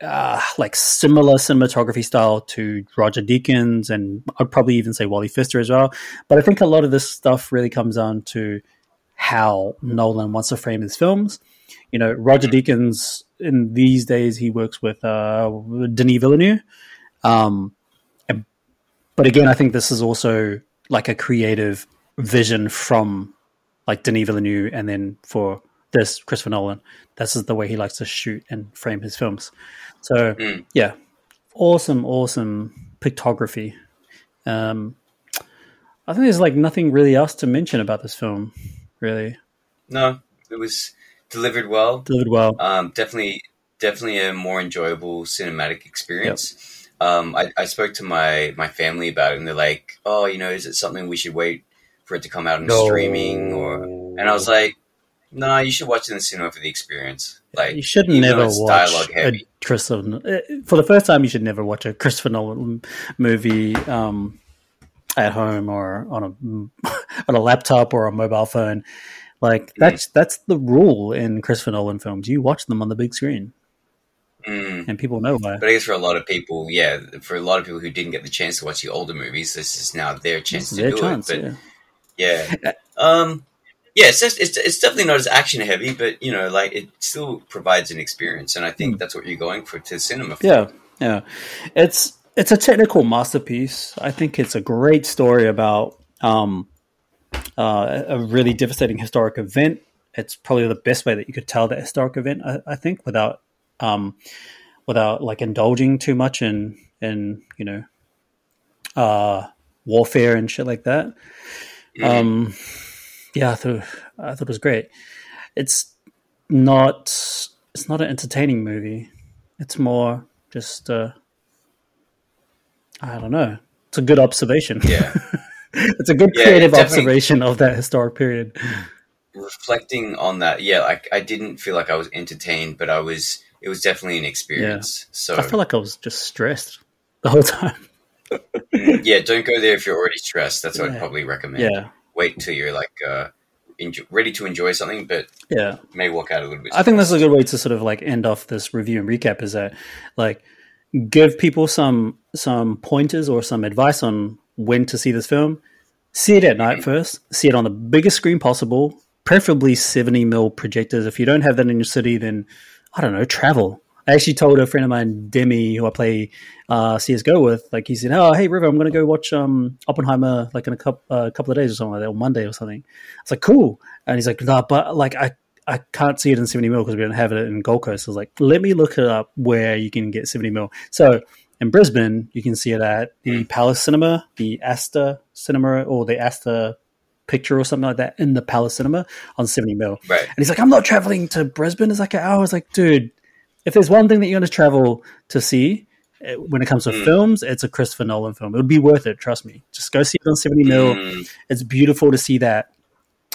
uh, like similar cinematography style to Roger Deakins, and I'd probably even say Wally Pfister as well. But I think a lot of this stuff really comes down to how Nolan wants to frame his films. You know, Roger Deakins in these days he works with uh, Denis Villeneuve, um, but again, I think this is also like a creative vision from like Denis Villeneuve, and then for this Christopher Nolan, this is the way he likes to shoot and frame his films. So Mm. yeah, awesome, awesome pictography. Um, I think there's like nothing really else to mention about this film, really No, it was delivered well. delivered well. Um, definitely, definitely a more enjoyable cinematic experience. Um, I, I spoke to my my family about it, and they're like, "Oh, you know, is it something we should wait for it to come out in streaming?" Or and I was like, "No, you should watch it in the cinema for the experience. Like, you should never watch dialogue a. Christopher uh, for the first time. You should never watch a Christopher Nolan movie um, at home or on a on a laptop or a mobile phone. Like that's that's the rule in Christopher Nolan films. You watch them on the big screen, Mm. and people know why. But I guess for a lot of people, yeah, for a lot of people who didn't get the chance to watch the older movies, this is now their chance to their do chance. it. But yeah. Yeah. Um, yeah, it's, just, it's it's definitely not as action heavy, but you know, like it still provides an experience, and I think Hmm. that's what you're going for to cinema. For. Yeah, yeah. It's it's a technical masterpiece. I think it's a great story about um, uh, a really devastating historic event. It's probably the best way that you could tell that historic event. I, I think without um, without like indulging too much in in you know uh, warfare and shit like that. Um, yeah, I thought I thought it was great. It's not it's not an entertaining movie. It's more just uh, I don't know. It's a good observation. Yeah. it's a good Yeah, creative observation of that historic period. Reflecting on that, yeah, like I didn't feel like I was entertained, but I was. It was definitely an experience. So I feel like I was just stressed the whole time. yeah, don't go there if you're already stressed. That's what Yeah. I'd probably recommend. Yeah, Wait until you're like uh, enjoy, ready to enjoy something, but yeah. may walk out a little bit. I think this is a good way to sort of like end off this review and recap. Is that like give people some some pointers or some advice on when to see this film. See it at night first. See it on the biggest screen possible, preferably seventy mil projectors. If you don't have that in your city, then I don't know, travel. I actually told a friend of mine, Demi, who I play uh, CS:GO with, like he said, "Oh, hey River, I'm going to go watch um, Oppenheimer like in a couple uh, couple of days or something like that, or Monday or something." It's like cool, and he's like, "No, but like I I can't see it in 70 mil because we don't have it in Gold Coast." I was like, "Let me look it up where you can get 70 mil." So in Brisbane, you can see it at the Palace Cinema, the Astor Cinema, or the Astor Picture or something like that in the Palace Cinema on 70 mil. Right. And he's like, I'm not traveling to Brisbane. It's like an hour. I was like, dude, if there's one thing that you're going to travel to see eh, when it comes to Mm. films, it's a Christopher Nolan film. It would be worth it. Trust me. Just go see it on 70 mil. Mm, It's beautiful to see that.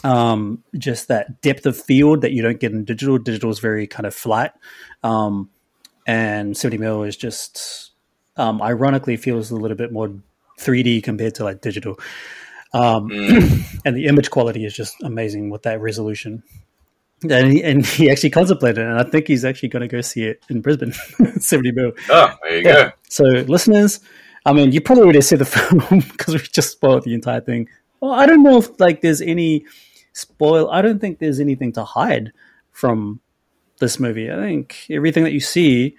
Um, just that depth of field that you don't get in digital. Digital is very kind of flat. Um, and 70 mil is just, um, ironically feels a little bit more 3D compared to like digital. Um, mm. and the image quality is just amazing with that resolution. And he, and he actually contemplated it, and I think he's actually going to go see it in Brisbane, 70 mil. Oh, there you Yeah. go. So, listeners, I mean, you probably already see the film because we just spoiled the entire thing. Well, I don't know if like there's any spoil. I don't think there's anything to hide from this movie. I think everything that you see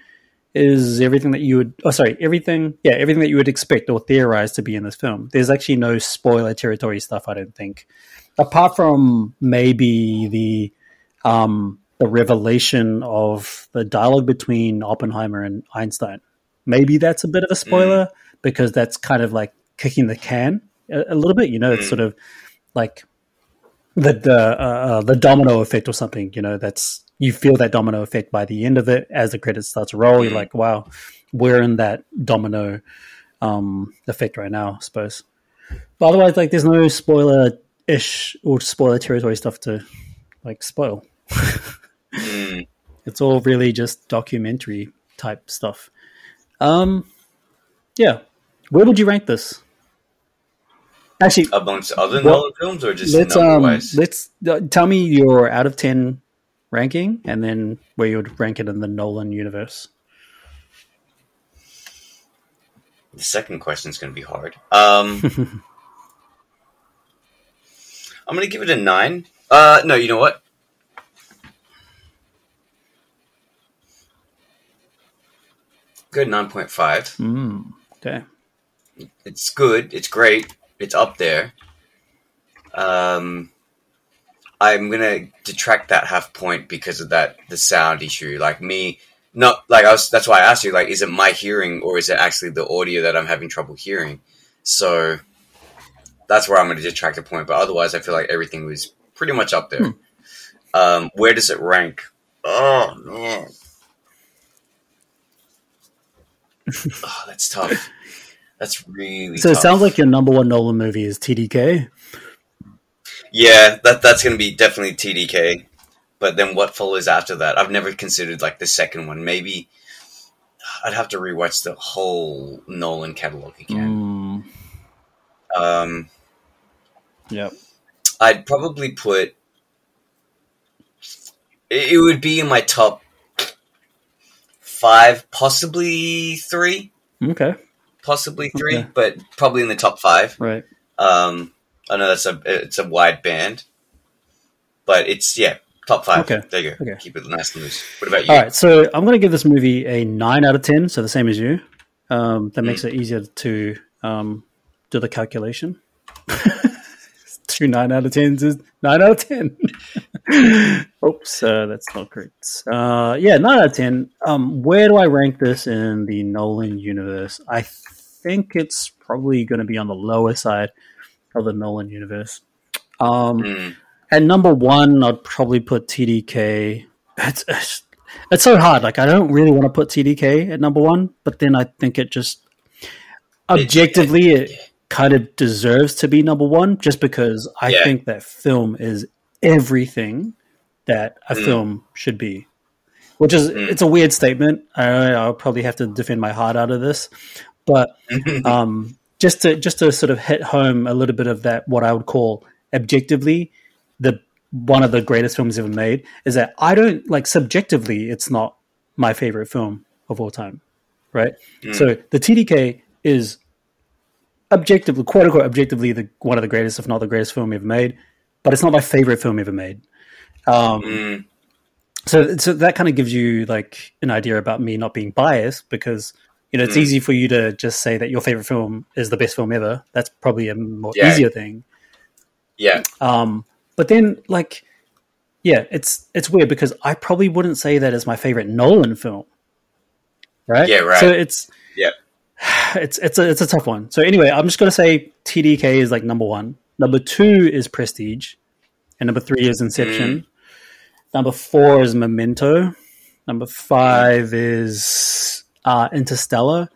is everything that you would. Oh, sorry, everything. Yeah, everything that you would expect or theorize to be in this film. There's actually no spoiler territory stuff. I don't think, apart from maybe the um, the revelation of the dialogue between Oppenheimer and Einstein. Maybe that's a bit of a spoiler because that's kind of like kicking the can a, a little bit. You know, it's Mm. sort of like the the uh, uh, the domino effect or something. You know, that's you feel that domino effect by the end of it as the credits start to roll. You're Mm. like, wow, we're in that domino um, effect right now. I suppose. But otherwise, like, there's no spoiler ish or spoiler territory stuff to like spoil. Mm. It's all really just documentary type stuff. Um, yeah. Where would you rank this? Actually, Amongst other Well, Nolan films, or just let's um, let's uh, tell me your out of ten ranking, and then where you would rank it in the Nolan universe. The second question is going to be hard. Um, I'm going to give it a nine. Uh, no, you know what? Good nine point five. Mm, okay. It's good. It's great. It's up there. Um, I'm gonna detract that half point because of that the sound issue. Like me, not like I was. That's why I asked you. Like, is it my hearing or is it actually the audio that I'm having trouble hearing? So that's where I'm gonna detract a point. But otherwise, I feel like everything was pretty much up there. Um, where does it rank? Oh man. oh, that's tough. That's really So it sounds like your number one Nolan movie is TDK. Yeah, that that's gonna be definitely TDK. But then what follows after that? I've never considered like the second one. Maybe I'd have to rewatch the whole Nolan catalog again. Mm, Um, yep. I'd probably put it, it would be in my top five, possibly three, Okay. Possibly three, Okay. but probably in the top five. Right. Um, I know that's a it's a wide band, but it's yeah top five. Okay. There you go. Okay. Keep it nice and loose. What about you? All right. So I'm going to give this movie a nine out of ten. So the same as you. Um, that makes it easier to um, do the calculation. Two nine out of tens is nine out of ten. Oops, uh, that's not correct. Uh, yeah, nine out of ten. Um, where do I rank this in the Nolan universe? I think it's probably going to be on the lower side of the Nolan universe. Um, Mm, at number one, I'd probably put TDK. It's, it's it's so hard. Like I don't really want to put TDK at number one, but then I think it just objectively it kind of deserves to be number one, just because I Yeah. think that film is everything that a Mm. film should be. Which is Mm. it's a weird statement. I, I'll probably have to defend my heart out of this, but um, just to just to sort of hit home a little bit of that what I would call objectively the one of the greatest films ever made is that I don't like subjectively it's not my favorite film of all time, right? Mm. So the TDK is objectively, quote unquote, objectively the one of the greatest, if not the greatest film ever made, but it's not my favorite film ever made. Um, Mm, so so that kind of gives you like an idea about me not being biased because you know it's Mm. easy for you to just say that your favorite film is the best film ever that's probably a more Yeah. easier thing yeah. um but then like yeah it's it's weird because i probably wouldn't say that as my favorite nolan film right Yeah, right. so it's. it's it's a it's a tough one. So anyway, I'm just gonna say TDK is like number one. Number two is Prestige, and number three is Inception. Mm. Number four is Memento. Number five is uh, Interstellar.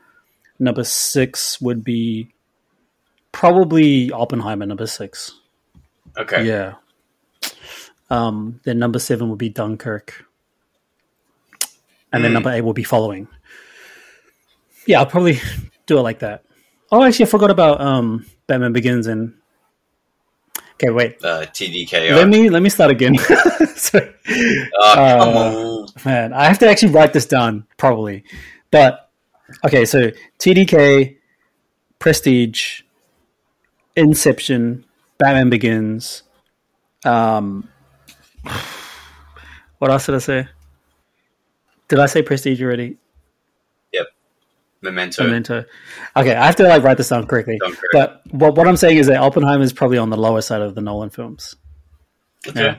Number six would be probably Oppenheimer. Number six. Okay. Yeah. Um, then number seven would be Dunkirk, and mm. then number eight will be Following. Yeah, I'll probably do it like that. Oh, actually, I forgot about um, Batman Begins and. Okay, wait. Uh, TDK. Let me let me start again. Sorry. Uh, uh, man, I have to actually write this down probably. But okay, so TDK, Prestige, Inception, Batman Begins. Um, what else did I say? Did I say Prestige already? Memento. Memento. Okay, I have to like write this down correctly. But what, what I'm saying is that Oppenheimer is probably on the lower side of the Nolan films. Okay. Yeah.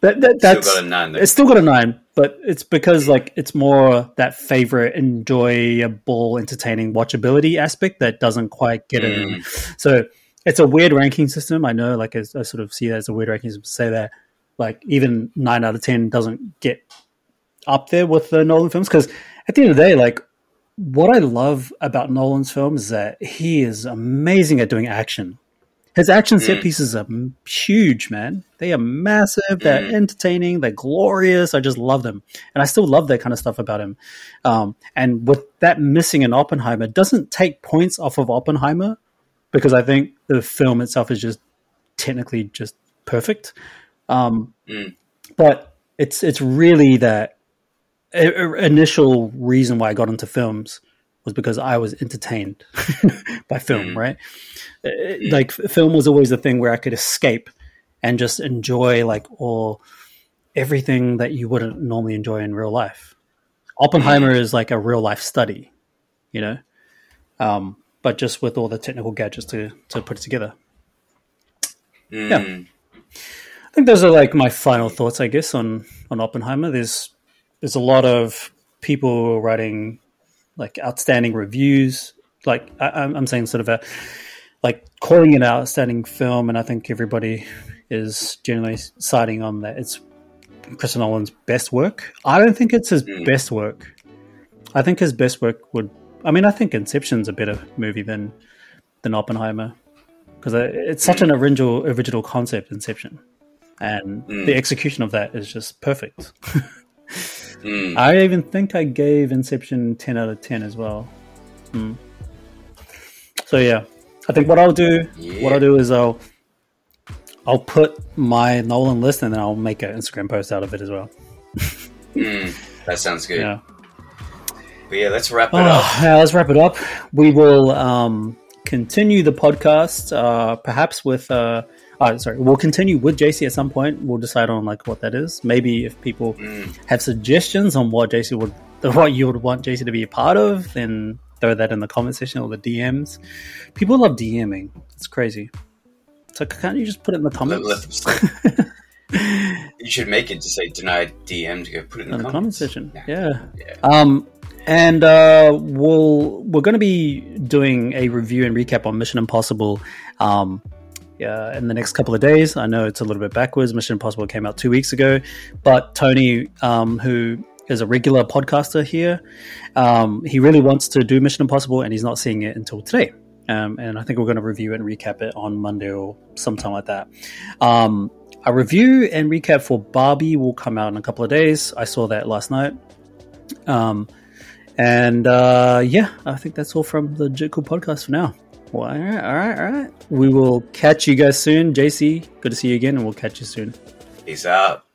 That, that, that's still got a nine. Though. It's still got a nine, but it's because like it's more that favorite, enjoyable, entertaining watchability aspect that doesn't quite get mm. in. So it's a weird ranking system. I know, like I, I sort of see that as a weird ranking system to say that like even nine out of ten doesn't get up there with the Nolan films because at the end of the day, like what I love about Nolan's films is that he is amazing at doing action. His action set mm. pieces are huge, man. They are massive. They're mm. entertaining. They're glorious. I just love them, and I still love that kind of stuff about him. Um, and with that missing in Oppenheimer, doesn't take points off of Oppenheimer because I think the film itself is just technically just perfect. Um, mm. But it's it's really that initial reason why I got into films was because I was entertained by film, mm. right? Uh, like film was always a thing where I could escape and just enjoy like all everything that you wouldn't normally enjoy in real life. Oppenheimer mm. is like a real life study, you know, um, but just with all the technical gadgets to to put it together. Mm. Yeah, I think those are like my final thoughts, I guess, on on Oppenheimer. There's there's a lot of people writing like outstanding reviews. Like I, am saying, sort of a like calling it an outstanding film, and I think everybody is generally siding on that it's Christopher Nolan's best work. I don't think it's his mm. best work. I think his best work would. I mean, I think Inception's a better movie than than Oppenheimer because it's such an original original concept, Inception, and mm. the execution of that is just perfect. Mm. I even think I gave Inception 10 out of 10 as well. Mm. So yeah, I think what I'll do, yeah. what I'll do is I'll I'll put my Nolan list and then I'll make an Instagram post out of it as well. mm, that sounds good. Yeah. But yeah, let's wrap it oh, up. Yeah, let's wrap it up. We will um, continue the podcast, uh, perhaps with uh, uh, sorry, we'll continue with Jasey at some point. We'll decide on like what that is. Maybe if people mm. have suggestions on what Jasey would, what you would want Jasey to be a part of, then throw that in the comment section or the DMs. People love DMing. It's crazy. So can't you just put it in the comments? you should make it to say denied DM to go put it in, in the, the comment section. Yeah. yeah. Um, and uh, we'll we're going to be doing a review and recap on Mission Impossible. Um, uh, in the next couple of days. I know it's a little bit backwards. Mission Impossible came out two weeks ago, but Tony, um, who is a regular podcaster here, um, he really wants to do Mission Impossible, and he's not seeing it until today. Um, and I think we're going to review it and recap it on Monday or sometime like that. Um, a review and recap for Barbie will come out in a couple of days. I saw that last night. Um, and uh, yeah, I think that's all from the Jitcool podcast for now. Well, all right, all right, all right. We will catch you guys soon. Jasey, good to see you again, and we'll catch you soon. Peace out.